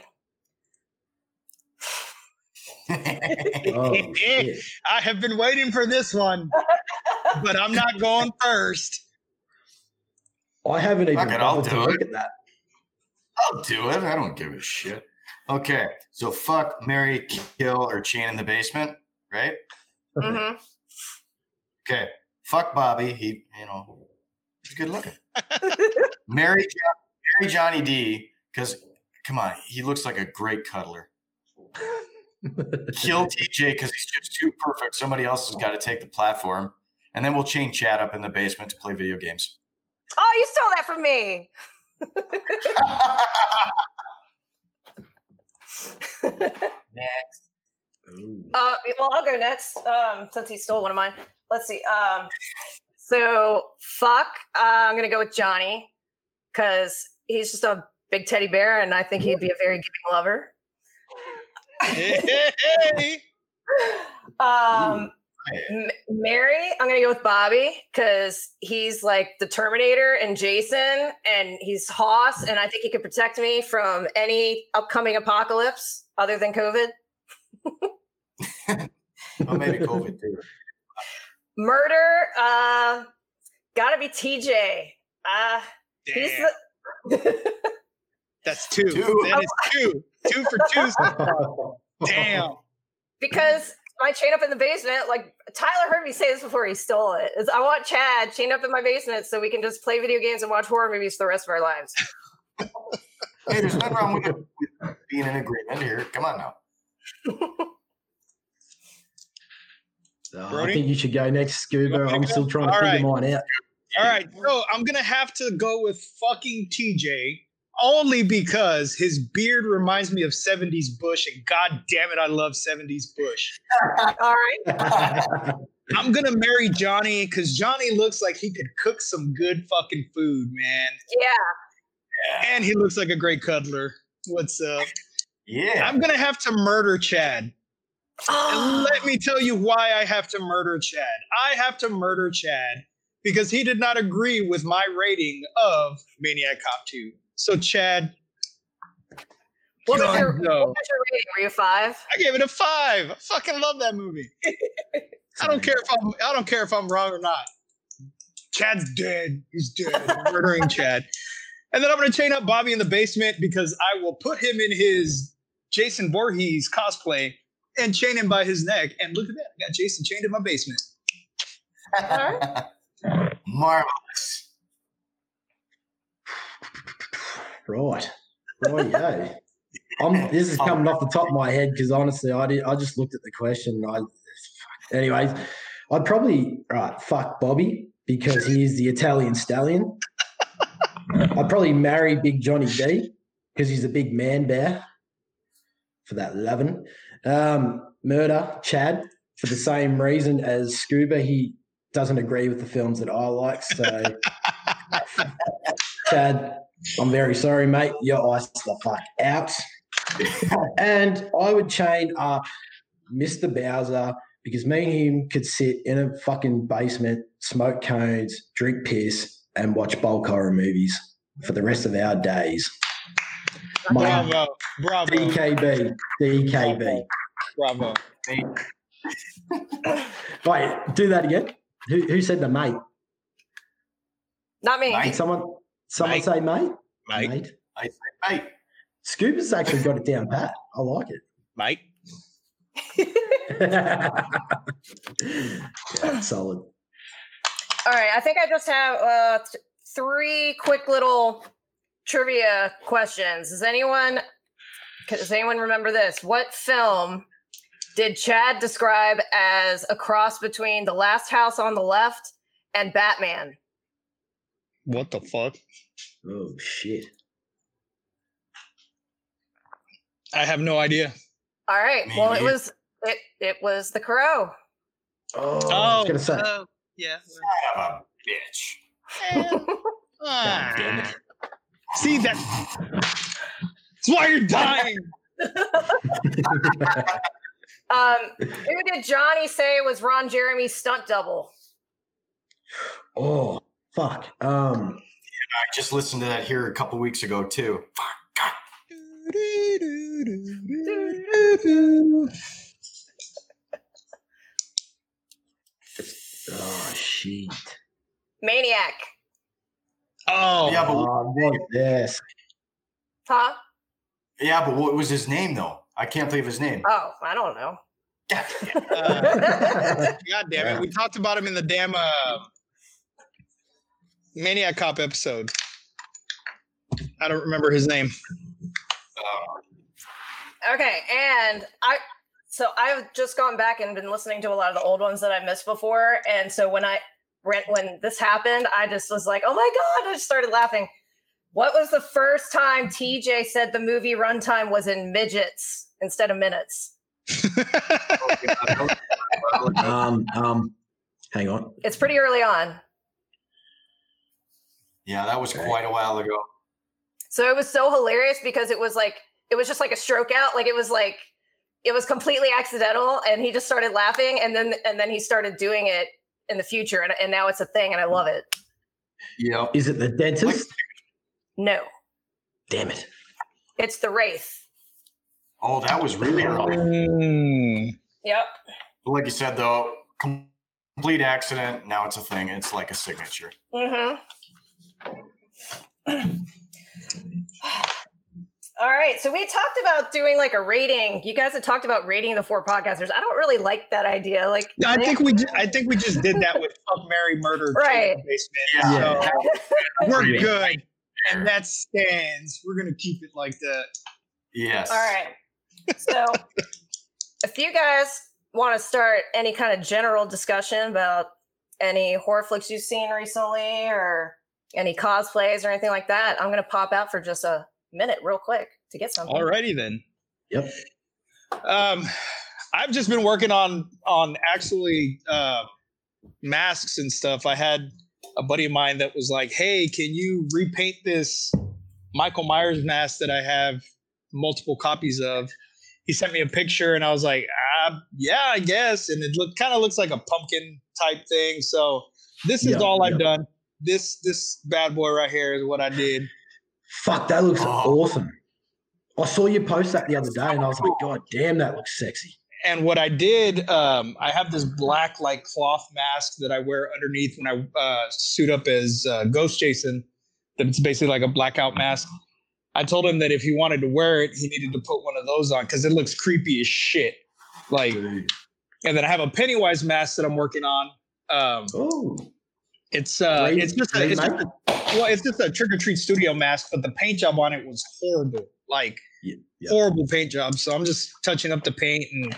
Oh. I have been waiting for this one, but I'm not going first. I haven't even Fuck it, I'll bothered to do look it. at that. I'll do it. I don't give a shit. Okay, so fuck, Mary, kill, or chain in the basement, right? Mm-hmm. Okay, fuck Bobby. He, you know, he's good looking. Mary, Jo- Mary Johnny D, because come on, he looks like a great cuddler. Kill TJ because he's just too perfect. Somebody else has got to take the platform, and then we'll chain Chad up in the basement to play video games. Oh, you stole that from me. Next. Ooh. Uh, well, I'll go next um, since he stole one of mine. Let's see. Um, so, fuck. Uh, I'm going to go with Johnny because he's just a big teddy bear and I think he'd be a very giving lover. Hey, hey, Um, M- Mary, I'm gonna go with Bobby because he's like the Terminator and Jason, and he's Hoss, and I think he could protect me from any upcoming apocalypse other than COVID. Oh, maybe COVID too. Murder, uh, gotta be TJ. Uh, he's Damn, the. That's two. Two. That is two. Two for two. Damn. because my chain up in the basement, like Tyler heard me say this before he stole it. Is I want Chad chained up in my basement so we can just play video games and watch horror movies for the rest of our lives. Hey, there's nothing wrong with with being in agreement here. Come on now. I think you should go next, Scuba. I'm still trying to All figure right. mine out. All right, so I'm gonna have to go with fucking TJ only because his beard reminds me of 70s Bush, and god damn it, I love 70s Bush. All right. I'm gonna marry Johnny because Johnny looks like he could cook some good fucking food, man. Yeah. And he looks like a great cuddler. What's up? Yeah. I'm gonna have to murder Chad. And oh. let me tell you why I have to murder Chad. I have to murder Chad because he did not agree with my rating of Maniac Cop 2. So, Chad, What was, your, what was your rating? Were you five? I gave it a five. I fucking love that movie. I don't care if I'm I don't care if I'm wrong or not. Chad's dead. He's dead. I'm murdering Chad. And then I'm gonna chain up Bobby in the basement because I will put him in his Jason Voorhees cosplay and chain him by his neck. And look at that. I got Jason chained in my basement. Marvelous. Right. Right, yeah. I'm, this is coming off the top of my head because honestly, I did. I just looked at the question. I, anyways, I'd probably right fuck Bobby because he is the Italian stallion. I'd probably marry Big Johnny D because he's a big man bear for that loving. Um, murder Chad for the same reason as Scuba. He doesn't agree with the films that I like. So, Chad, I'm very sorry, mate. You're the fuck out. and I would chain up Mr. Bowser because me and him could sit in a fucking basement, smoke cones, drink piss, and watch bulk horror movies for the rest of our days. My Bravo. Bravo. DKB, DKB. Bravo. Wait, do that again. Who, who said the mate? Not me. Did someone someone Mate. say mate? Mike. I say, hey, Scuba's actually got it down pat. I like Mike. it. yeah, solid. All right. I think I just have uh, th- three quick little trivia questions. Does anyone does anyone remember this? What film did Chad describe as a cross between The Last House on the Left and Batman? What the fuck? Oh shit. I have no idea. All right. Me Well, it neither. was it it was The Crow. Oh, I was oh, gonna say. oh, yeah. son of a bitch. Eh. God damn it. Ah. See that? That's why you're dying. Um, who did Johnny say was Ron Jeremy's stunt double? oh fuck. Um. I just listened to that here a couple weeks ago too. Oh shit. Maniac. Oh, Yeah, but Oh, what this? Huh? yeah, but what was his name though? I can't think of his name. Oh, I don't know. uh, God damn it. We talked about him in the damn uh, Maniac Cop episode. I don't remember his name. Okay, and I so I've just gone back and been listening to a lot of the old ones that I missed before, and so when I when when this happened, I just was like, "Oh my god!" I just started laughing. What was the first time TJ said the movie runtime was in midgets instead of minutes? Um. Um. Hang on. It's pretty early on, Yeah, that was quite a while ago. so it was so hilarious because it was like it was just like a stroke out, like it was like it was completely accidental, and he just started laughing, and then and then he started doing it in the future, and, and now it's a thing, and I love it. Yeah. Is it the dentist? No, Damn it. it's the Wraith. Oh, that was really early. Mm. Yep. Like you said, though, complete accident. Now it's a thing. It's like a signature. Mm-hmm. All right. So we talked about doing like a rating. You guys had talked about rating the four podcasters. I don't really like that idea. Like, I think we ju- I think we just did that with fuck Mary Murder Right. In the basement. Yeah. So we're good. And that stands. We're gonna keep it like that. Yes. all right. So if you guys want to start any kind of general discussion about any horror flicks you've seen recently or any cosplays or anything like that, I'm going to pop out for just a minute real quick to get something. Alrighty then. Yep. Um, I've just been working on on actually uh, masks and stuff. I had a buddy of mine that was like, "Hey, can you repaint this Michael Myers mask that I have multiple copies of?" He sent me a picture, and I was like, ah, "Yeah, I guess." And it look kind of looks like a pumpkin type thing. So this is Yeah, all I've yeah. done. This this bad boy right here is what I did. Fuck, that looks Oh. awesome. I saw you post that the other day and I was like, God damn, that looks sexy. And what I did, um, I have this black like cloth mask that I wear underneath when I uh, suit up as uh, Ghost Jason. That it's basically like a blackout mask. I told him that if he wanted to wear it, he needed to put one of those on because it looks creepy as shit. Like, and then I have a Pennywise mask that I'm working on. Um, Oh, it's uh, Great- it's just a, it's just a, well, it's just a trick or treat studio mask, but the paint job on it was horrible. Like yeah. horrible paint job. So I'm just touching up the paint and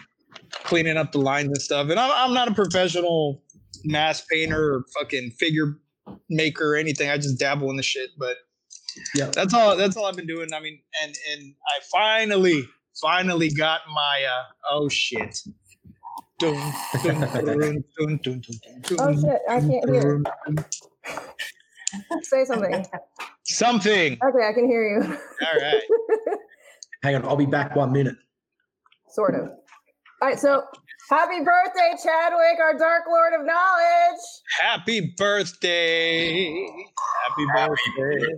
cleaning up the lines and stuff. And I'm, I'm not a professional mask painter or fucking figure maker or anything. I just dabble in the shit. But Yeah. that's all. That's all I've been doing. I mean, and and I finally, finally got my. uh Oh shit. Dun, dun, dun, Oh shit, I can't hear. Say something. Something. Okay, I can hear you. All right. hang on, I'll be back one minute. sort of. All right, so happy birthday, Chadwick, our Dark Lord of Knowledge. Happy birthday. Happy birthday.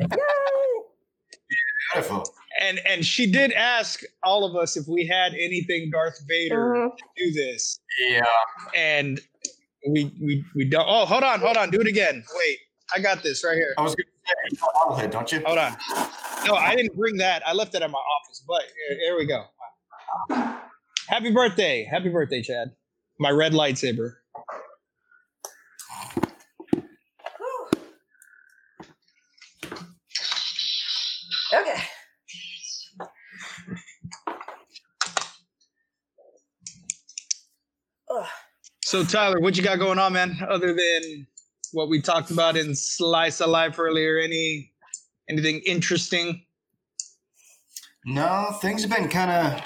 Yay! Beautiful. And and she did ask all of us if we had anything Darth Vader Mhm. to do this. Yeah. And we we we don't oh hold on, hold on, do it again. Wait, I got this right here. I was going to say, Bobblehead, don't you? Hold on. No, I didn't bring that. I left it at my office, but here, here we go. Happy birthday. Happy birthday, Chad. My red lightsaber. Whew. Okay. Ugh. So Tyler, what you got going on, man? Other than what we talked about in Slice of Life earlier, any anything interesting? No, things have been kind of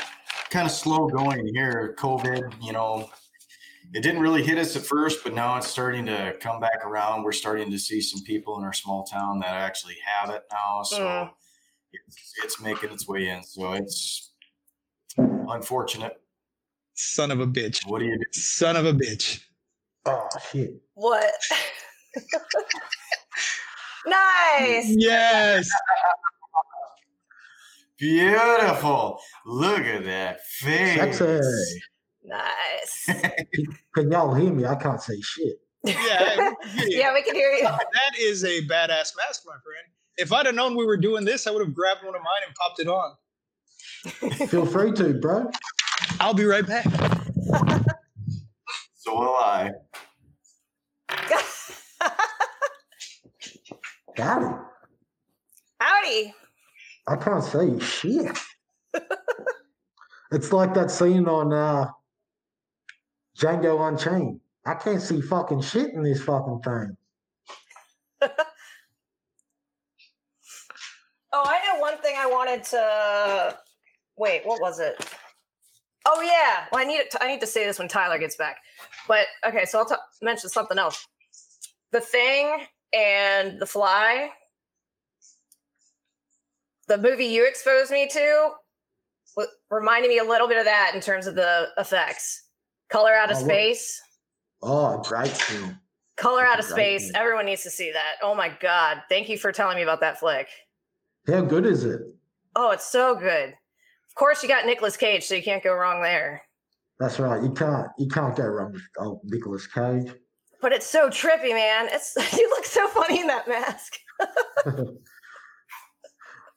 kind of slow going here. COVID, you know, it didn't really hit us at first, but now it's starting to come back around. We're starting to see some people in our small town that actually have it now, so Mm. it's, it's making its way in. So it's unfortunate. Son of a bitch. What do you do? Son of a bitch. Oh shit. What? nice. Yes. Beautiful. Look at that face. Sexy. Nice. Can y'all hear me? I can't say shit. Yeah. yeah, we can hear you. Uh, that is a badass mask, my friend. If I'd have known we were doing this, I would have grabbed one of mine and popped it on. Feel free to, bro. I'll be right back. So will I. Got it. Howdy. I can't see shit. it's like that scene on uh, Django Unchained. I can't see fucking shit in this fucking thing. Oh, I know one thing I wanted to. Wait, what was it? Oh yeah. Well, I need it. To, I need to say this when Tyler gets back. But okay, so I'll t- mention something else. The Thing and The Fly. the movie you exposed me to reminded me a little bit of that in terms of the effects. Color Out of Oh, Space. Oh, great film. Color Out of Space. Everyone needs to see that. Oh my god! Thank you for telling me about that flick. How good is it? Oh, it's so good. Of course, you got Nicolas Cage, so you can't go wrong there. That's right. You can't you can't go wrong with old Nicolas Cage. But it's so trippy, man. It's you look so funny in that mask.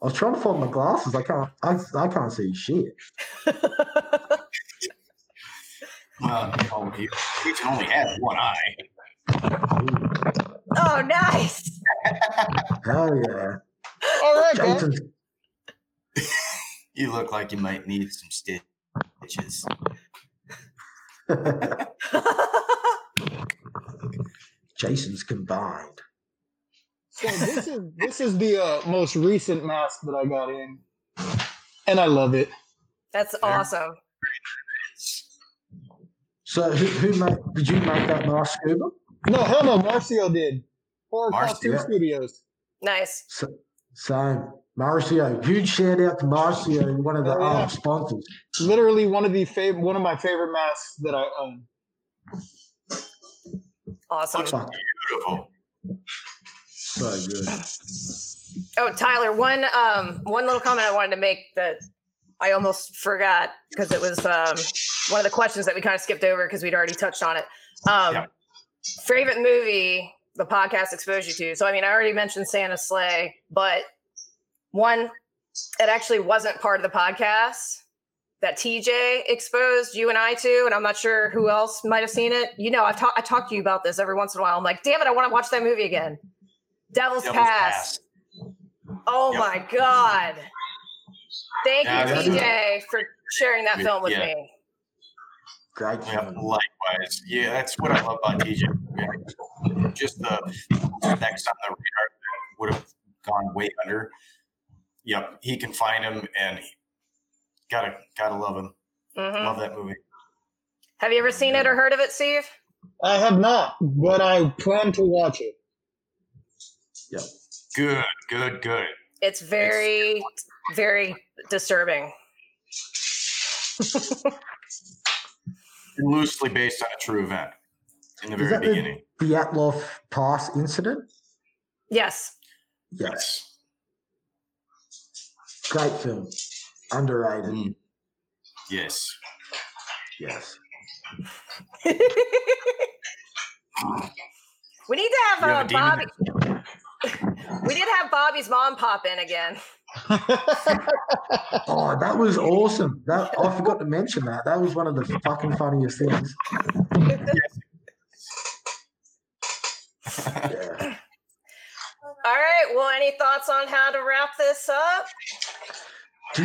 I was trying to find my glasses. I can't. I, I can't see shit. Well, uh, you know, he, he can only have one eye. oh, nice. Hell yeah! All right, guys. Jason's You look like you might need some stitches. Jason's combined. So this is this is the uh, most recent mask that I got in, and I love it. That's awesome. So who, who made? Did you make that mask, Scuba? No, hell no, Marcio did. Horror Marcio? Costume Studios. Nice. So, same. Marcio. Huge shout out to Marcio, one of the Oh, yeah. um, sponsors. Literally one of the fav- one of my favorite masks that I own. Awesome. Fuck, Beautiful. so good. Oh, Tyler, one um one little comment I wanted to make that I almost forgot because it was um one of the questions that we kind of skipped over because we'd already touched on it. Um Yeah. favorite movie the podcast exposed you to. So I mean I already mentioned Santa Slay, but one it actually wasn't part of the podcast that TJ exposed you and I to, and I'm not sure who else might have seen it. You know, I've talked I talk to you about this every once in a while. I'm like, damn it, I want to watch that movie again. Devil's, Devil's Pass. Pass. Oh Yep. my god! Thank Yeah, you, TJ, for sharing that film with Yeah. me. Great Yeah, likewise. Yeah, that's what I love about TJ. Just the next on the radar would have gone way under. Yep, he can find him, and he, gotta gotta love him. Mhm. Love that movie. Have you ever seen it or heard of it, Steve? I have not, but I plan to watch it. Good, good, good. It's very, very disturbing. Loosely based on a true event in the Is very that beginning. the Dyatlov Pass incident? Yes. Yes. Great film. Underrated. Mm. Yes. Yes. we need to have, You have uh, a? Bobby. we need to have Bobby's mom pop in again. Oh, that was awesome. That I forgot to mention that. That was one of the fucking funniest things. Yeah. All right. Well, any thoughts on how to wrap this up?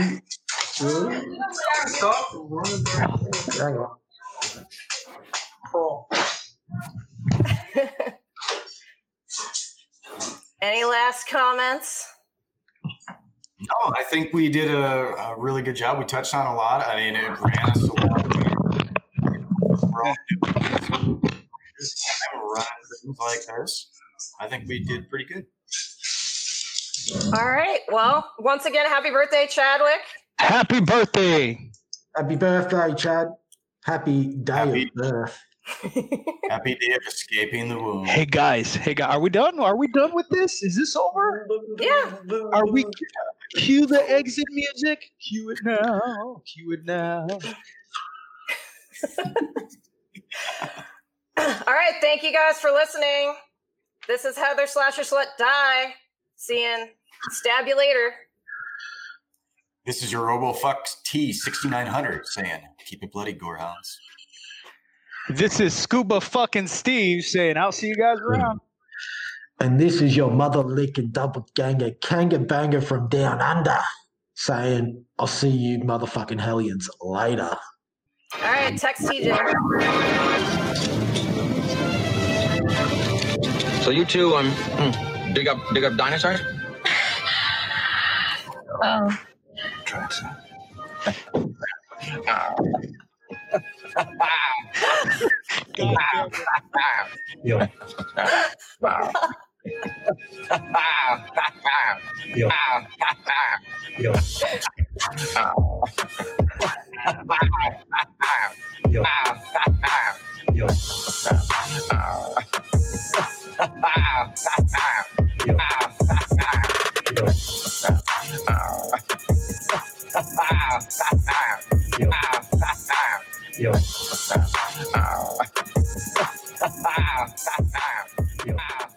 Any last comments? No, I think we did a, a really good job. We touched on a lot. I mean, it ran us new. Things like this. I think we did pretty good. All right. Well, once again, happy birthday, Chadwick. Happy birthday! Happy birthday, Chad. Happy day Happy- of birth. Happy day of escaping the womb. Hey guys, hey guys, are we done? Are we done with this? Is this over? Yeah. Are we? Cue the exit music. Cue it now. Cue it now. All right. Thank you guys for listening. This is Heather Slasher Slut Die. Seeing stab you later. This is your RoboFux T6900 saying, keep it bloody, gorehounds. This is Scuba fucking Steve saying, "I'll see you guys around." And this is your mother licking double ganger, kanga banger from down under, saying, I'll see you motherfucking hellions later. All right. Text TJ. So you two um hmm, dig up dig up dinosaurs? Oh. Try to. Yo. Yo.